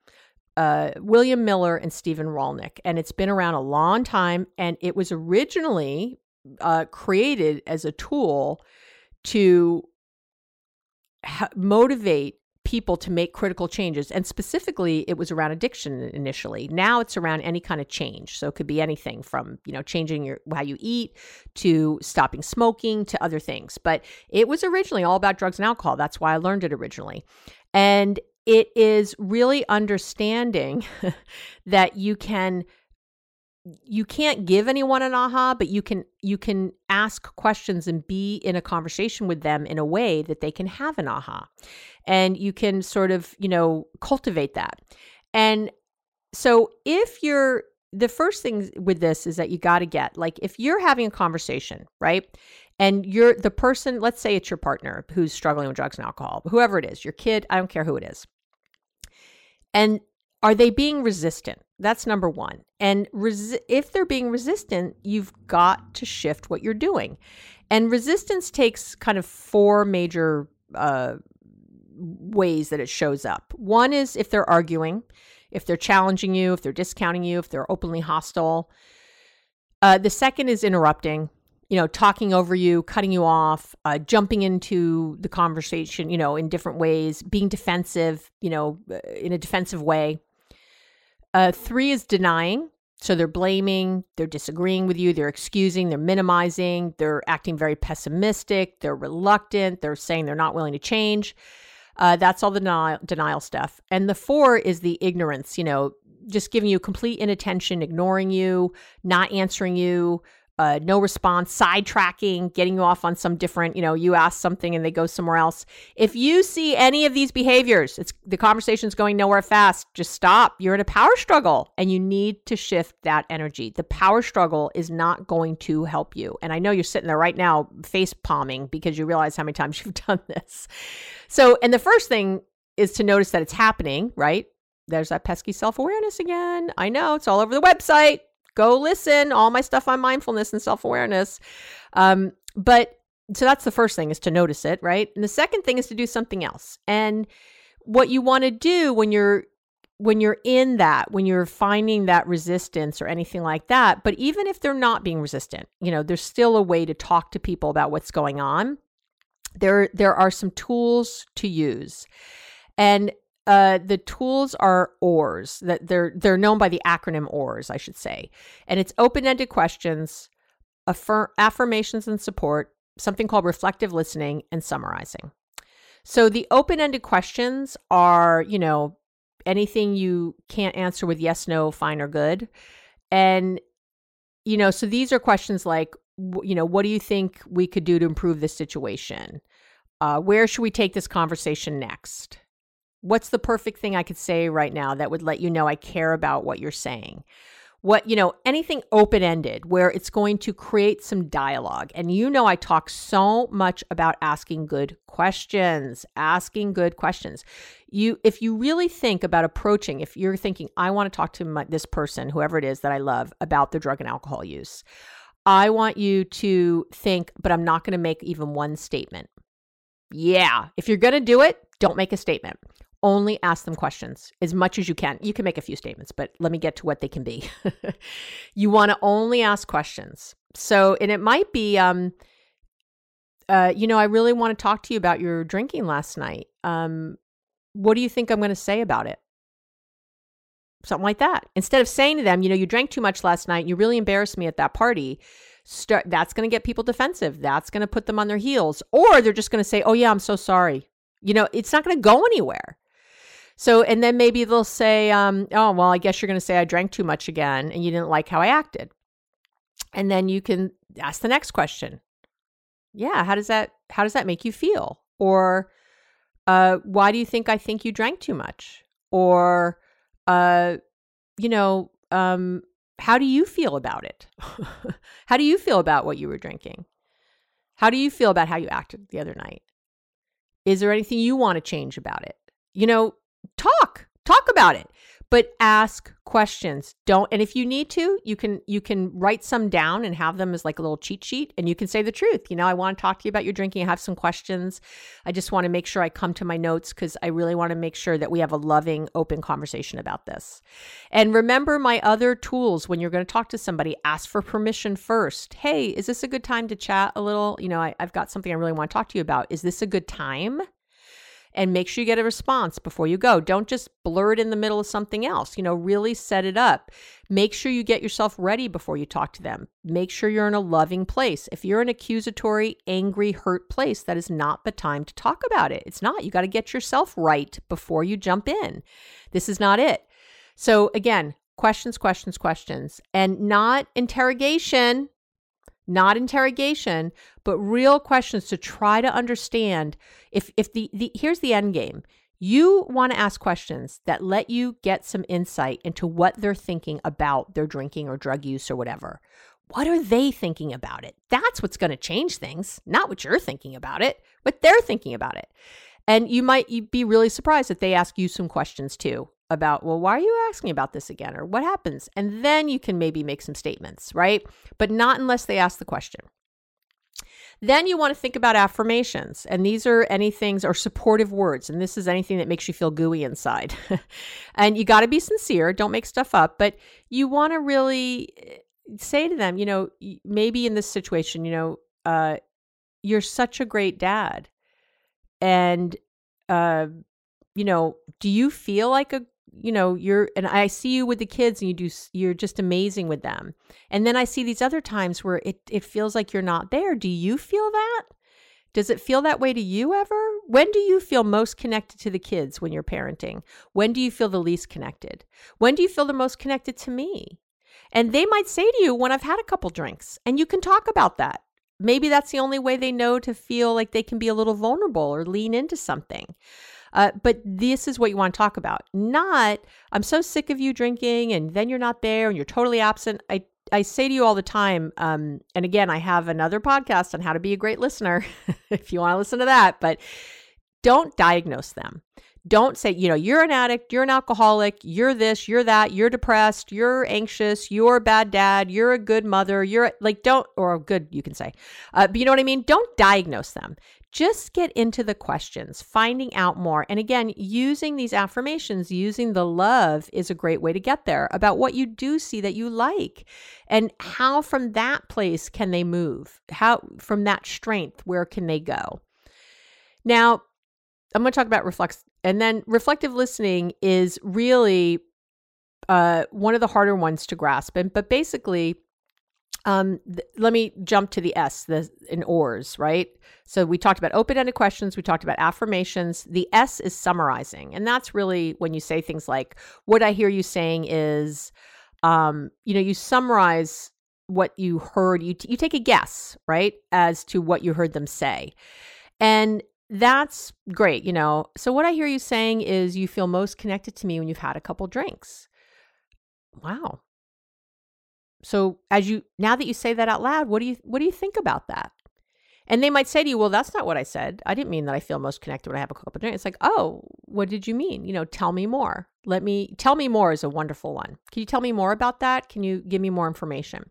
uh, William Miller and Stephen Rollnick, and it's been around a long time. And it was originally uh, created as a tool to motivate people to make critical changes and specifically it was around addiction initially. Now it's around any kind of change. So it could be anything from you know changing your how you eat to stopping smoking to other things. But it was originally all about drugs and alcohol. That's why i learned it originally. And it is really understanding that you can you can't give anyone an aha but you can you can ask questions and be in a conversation with them in a way that they can have an aha. And you can sort of you know cultivate that. And so if you're the first thing with this is that you got to get like if you're having a conversation right and you're the person let's say it's your partner who's struggling with drugs and alcohol whoever it is your kid i don't care who it is and are they being resistant? That's number one. And resi- if they're being resistant, you've got to shift what you're doing. And resistance takes kind of four major uh, ways that it shows up. One is if they're arguing, if they're challenging you, if they're discounting you, if they're openly hostile. Uh, the second is interrupting, you know, talking over you, cutting you off, uh, jumping into the conversation, you know, in different ways, being defensive, you know, uh, in a defensive way. Uh, three is denying. So they're blaming, they're disagreeing with you, they're excusing, they're minimizing, they're acting very pessimistic, they're reluctant, they're saying they're not willing to change. Uh, that's all the denial, denial stuff. And the four is the ignorance, you know, just giving you complete inattention, ignoring you, not answering you, uh, no response, sidetracking, getting you off on some different, you know, you ask something and they go somewhere else. If you see any of these behaviors, it's the conversation's going nowhere fast. Just stop. You're in a power struggle and you need to shift that energy. The power struggle is not going to help you. And I know you're sitting there right now face palming because you realize how many times you've done this. So, and the first thing is to notice that it's happening, right? There's that pesky self awareness again. I know it's all over the website go listen all my stuff on mindfulness and self-awareness. Um, but so that's the first thing is to notice it right? And the second thing is to do something else. And what you want to do when you're when you're in that when you're finding that resistance or anything like that but even if they're not being resistant you know there's still a way to talk to people about what's going on. There there are some tools to use. And uh, the tools are OARS. That they're they're known by the acronym OARS, I should say, and it's open-ended questions, affirm, affirmations and support, something called reflective listening, and summarizing. So the open-ended questions are, you know, anything you can't answer with yes, no, fine, or good, and you know, so these are questions like, you know, what do you think we could do to improve this situation? Uh, where should we take this conversation next? What's the perfect thing I could say right now that would let you know I care about what you're saying? What, you know, anything open ended where it's going to create some dialogue. And you know, I talk so much about asking good questions, asking good questions. You, if you really think about approaching, if you're thinking, I want to talk to my, this person, whoever it is that I love, about their drug and alcohol use, I want you to think, but I'm not going to make even one statement. Yeah, if you're going to do it, don't make a statement only ask them questions as much as you can. You can make a few statements, but let me get to what they can be. you want to only ask questions. So, and it might be, um, uh, you know, I really want to talk to you about your drinking last night. Um, what do you think I'm going to say about it? Something like that. Instead of saying to them, you know, you drank too much last night, you really embarrassed me at that party. Start, that's going to get people defensive. That's going to put them on their heels. Or they're just going to say, oh, yeah, I'm so sorry. You know, it's not going to go anywhere. So, and then maybe they'll say, um, oh, well, I guess you're going to say I drank too much again and you didn't like how I acted. And then you can ask the next question. Yeah, how does that how does that make you feel? Or uh, why do you think I think you drank too much? Or uh, you know, um, how do you feel about it? how do you feel about what you were drinking? How do you feel about how you acted the other night? Is there anything you want to change about it? You know, talk, talk about it but ask questions. Don't and if you need to you can you can write some down and have them as like a little cheat sheet and you can say the truth. You know i want to talk to you about your drinking. I have some questions. I just want to make sure i come to my notes because i really want to make sure that we have a loving open conversation about this. And remember my other tools. When you're going to talk to somebody ask for permission first. Hey is this a good time to chat a little? You know I, i've got something i really want to talk to you about. Is this a good time and make sure you get a response before you go. Don't just blur it in the middle of something else. You know, really set it up. Make sure you get yourself ready before you talk to them. Make sure you're in a loving place. If you're an accusatory, angry, hurt place, that is not the time to talk about it. It's not. You got to get yourself right before you jump in. This is not it. So, again, questions, questions, questions, and not interrogation not interrogation, but real questions to try to understand if if the, the here's the end game. You want to ask questions that let you get some insight into what they're thinking about their drinking or drug use or whatever. What are they thinking about it? That's what's going to change things, not what you're thinking about it, what they're thinking about it. And you might be really surprised if they ask you some questions too about, well, why are you asking about this again? Or what happens? And then you can maybe make some statements, right? But not unless they ask the question. Then you want to think about affirmations. And these are anything or supportive words. And this is anything that makes you feel gooey inside. and you got to be sincere. Don't make stuff up. But you want to really eh, say to them, you know, maybe in this situation, you know, uh, you're such a great dad. And, uh, you know, do you feel like a you know you're and i see you with the kids and you do you're just amazing with them. And then i see these other times where it it feels like you're not there. Do you feel that? Does it feel that way to you ever? When do you feel most connected to the kids when you're parenting? When do you feel the least connected? When do you feel the most connected to me? And they might say to you when i've had a couple drinks and you can talk about that. Maybe that's the only way they know to feel like they can be a little vulnerable or lean into something uh, but this is what you want to talk about. Not, I'm so sick of you drinking and then you're not there and you're totally absent. I, I say to you all the time, um, and again, I have another podcast on how to be a great listener if you want to listen to that, but don't diagnose them. Don't say, you know, you're an addict, you're an alcoholic, you're this, you're that, you're depressed, you're anxious, you're a bad dad, you're a good mother, you're like, don't, or good, you can say. Uh, but you know what I mean? Don't diagnose them just get into the questions, finding out more. And again, using these affirmations, using the love is a great way to get there about what you do see that you like and how from that place can they move? How from that strength, where can they go? Now, I'm going to talk about reflex and then reflective listening is really uh, one of the harder ones to grasp. And but basically, um, th- let me jump to the S, the in OARS, right? So we talked about open-ended questions, we talked about affirmations. The S is summarizing, and that's really when you say things like, "What I hear you saying is," um, you know, you summarize what you heard. You t- you take a guess, right, as to what you heard them say, and that's great. You know, so what I hear you saying is you feel most connected to me when you've had a couple drinks. Wow, so as you now that you say that out loud, what do you what do you think about that? And they might say to you, "Well, that's not what I said. I didn't mean that I feel most connected when I have a cup of drink." It's like, "Oh, what did you mean? You know, tell me more. Let me tell me more is a wonderful one. Can you tell me more about that? Can you give me more information?"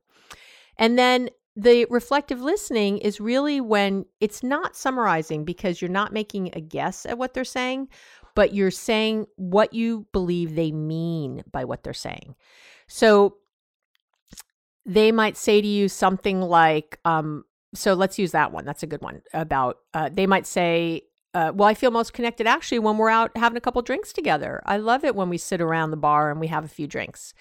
And then the reflective listening is really when it's not summarizing because you're not making a guess at what they're saying, but you're saying what you believe they mean by what they're saying. So they might say to you something like, um, so let's use that one. That's a good one. About, uh, they might say, uh, well, I feel most connected actually when we're out having a couple drinks together. I love it when we sit around the bar and we have a few drinks.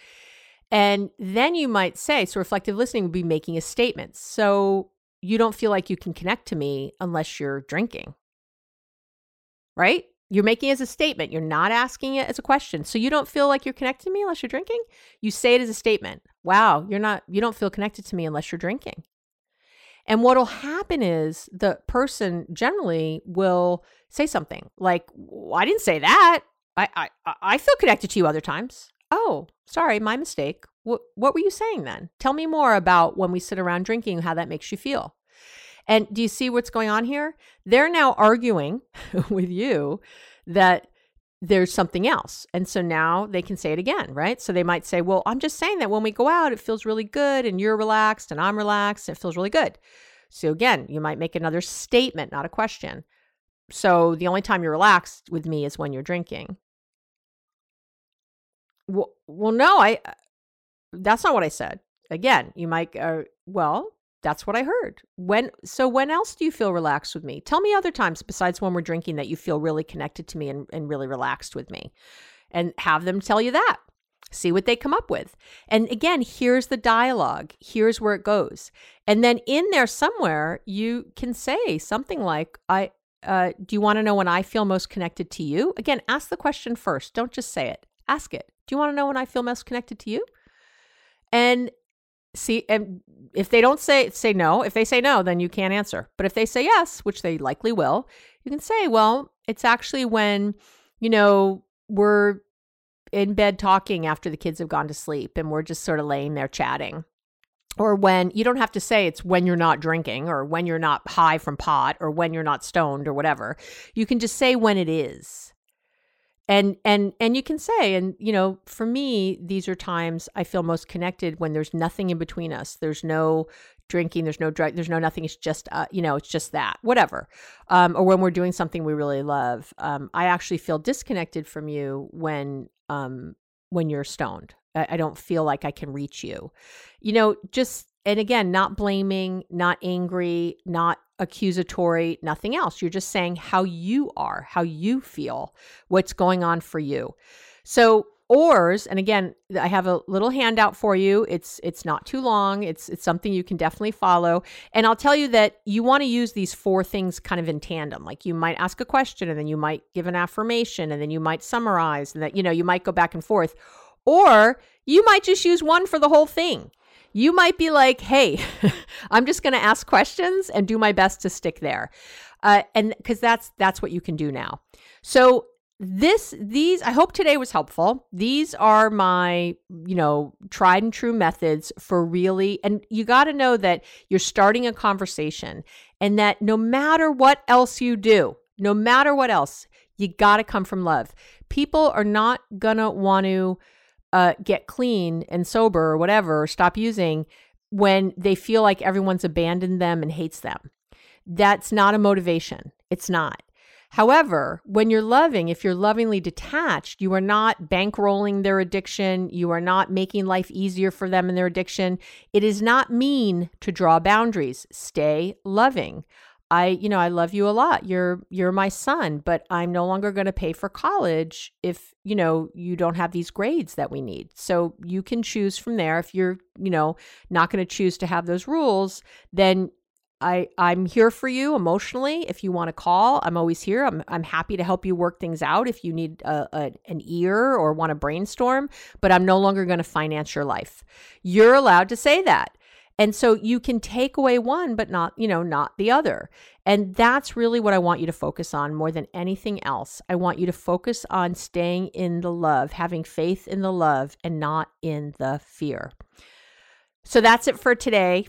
And then you might say, so reflective listening would be making a statement. So you don't feel like you can connect to me unless you're drinking. right? You're making it as a statement. You're not asking it as a question. So you don't feel like you're connected to me unless you're drinking. You say it as a statement. Wow, you're not you don't feel connected to me unless you're drinking. And what'll happen is the person generally will say something like, well, "I didn't say that. I I I feel connected to you other times." Oh, sorry, my mistake. What what were you saying then? Tell me more about when we sit around drinking, how that makes you feel. And do you see what's going on here? They're now arguing with you that there's something else. And so now they can say it again, right? So they might say, Well, I'm just saying that when we go out, it feels really good and you're relaxed and I'm relaxed. And it feels really good. So again, you might make another statement, not a question. So the only time you're relaxed with me is when you're drinking. Well, well no, I uh, that's not what I said. Again, you might uh, well, that's what I heard. When so when else do you feel relaxed with me? Tell me other times besides when we're drinking that you feel really connected to me and, and really relaxed with me. And have them tell you that. See what they come up with. And again, here's the dialogue. Here's where it goes. And then in there somewhere, you can say something like, I uh, do you want to know when I feel most connected to you? Again, ask the question first. Don't just say it. Ask it. Do you want to know when I feel most connected to you? And see and if they don't say say no if they say no then you can't answer. But if they say yes which they likely will you can say well it's actually when you know we're in bed talking after the kids have gone to sleep and we're just sort of laying there chatting. Or when you don't have to say it's when you're not drinking or when you're not high from pot or when you're not stoned or whatever. You can just say when it is and and and you can say and you know for me these are times i feel most connected when there's nothing in between us. There's no drinking there's no drug there's no nothing. It's just uh, you know it's just that whatever. Um, or when we're doing something we really love um, i actually feel disconnected from you when um, when you're stoned. I, I don't feel like i can reach you. You know just and again not blaming not angry not accusatory, nothing else. You're just saying how you are, how you feel, what's going on for you. So OARS and again i have a little handout for you. It's it's not too long. It's it's something you can definitely follow. And i'll tell you that you want to use these four things kind of in tandem. Like you might ask a question and then you might give an affirmation and then you might summarize and that you know you might go back and forth. Or you might just use one for the whole thing you might be like, hey, I'm just going to ask questions and do my best to stick there. Uh, and because that's that's what you can do now. So this these i hope today was helpful these are my you know tried and true methods for really and you got to know that you're starting a conversation and that no matter what else you do no matter what else you got to come from love people are not gonna want to uh, get clean and sober or whatever, or stop using when they feel like everyone's abandoned them and hates them. That's not a motivation. It's not. However, when you're loving, if you're lovingly detached, you are not bankrolling their addiction. You are not making life easier for them in their addiction. It is not mean to draw boundaries. Stay loving. I, you know, I love you a lot. You're you're my son, but I'm no longer going to pay for college if, you know, you don't have these grades that we need. So you can choose from there. If you're, you know, not going to choose to have those rules, then I I'm here for you emotionally. If you want to call, I'm always here. I'm I'm happy to help you work things out if you need a, a an ear or want to brainstorm, but I'm no longer going to finance your life. You're allowed to say that. And so you can take away one, but not, you know, not the other. And that's really what I want you to focus on more than anything else. I want you to focus on staying in the love, having faith in the love and not in the fear. So that's it for today.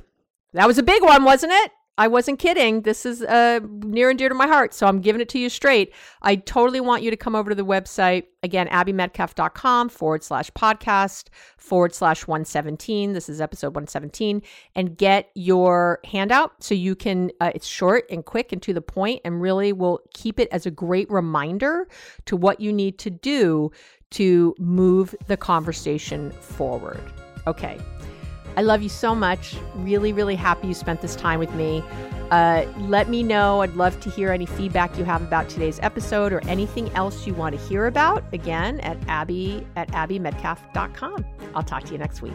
That was a big one, wasn't it? I wasn't kidding. This is uh, near and dear to my heart, so I'm giving it to you straight. I totally want you to come over to the website again, abbymedcalf.com forward slash podcast forward slash 117. This is episode 117, and get your handout so you can. Uh, it's short and quick and to the point, and really will keep it as a great reminder to what you need to do to move the conversation forward. Okay. I love you so much. Really, really happy you spent this time with me. Uh, let me know. I'd love to hear any feedback you have about today's episode or anything else you want to hear about. Again, at abby at abbymedcalf.com. I'll talk to you next week.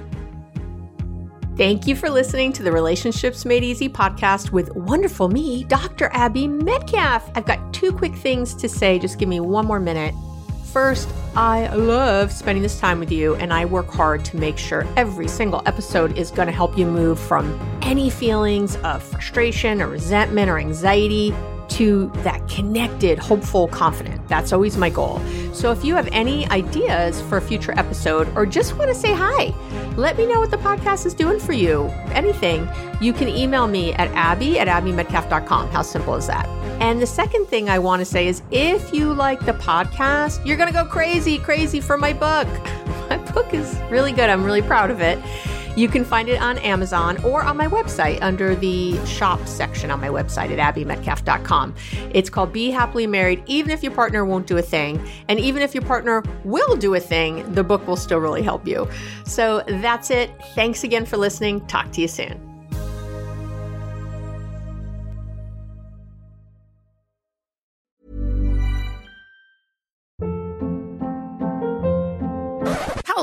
Thank you for listening to the Relationships Made Easy podcast with wonderful me, Dr. Abby Medcalf. I've got two quick things to say. Just give me one more minute. First, I love spending this time with you, and I work hard to make sure every single episode is going to help you move from any feelings of frustration or resentment or anxiety to that connected, hopeful, confident. That's always my goal. So if you have any ideas for a future episode or just want to say hi, let me know what the podcast is doing for you. Anything, you can email me at abby at abbymedcalf.com. How simple is that? And the second thing I want to say is if you like the podcast, you're going to go crazy, crazy for my book. My book is really good. I'm really proud of it. You can find it on Amazon or on my website under the shop section on my website at abbymedcalf.com. It's called Be Happily Married, even if your partner won't do a thing. And even if your partner will do a thing, the book will still really help you. So that's it. Thanks again for listening. Talk to you soon.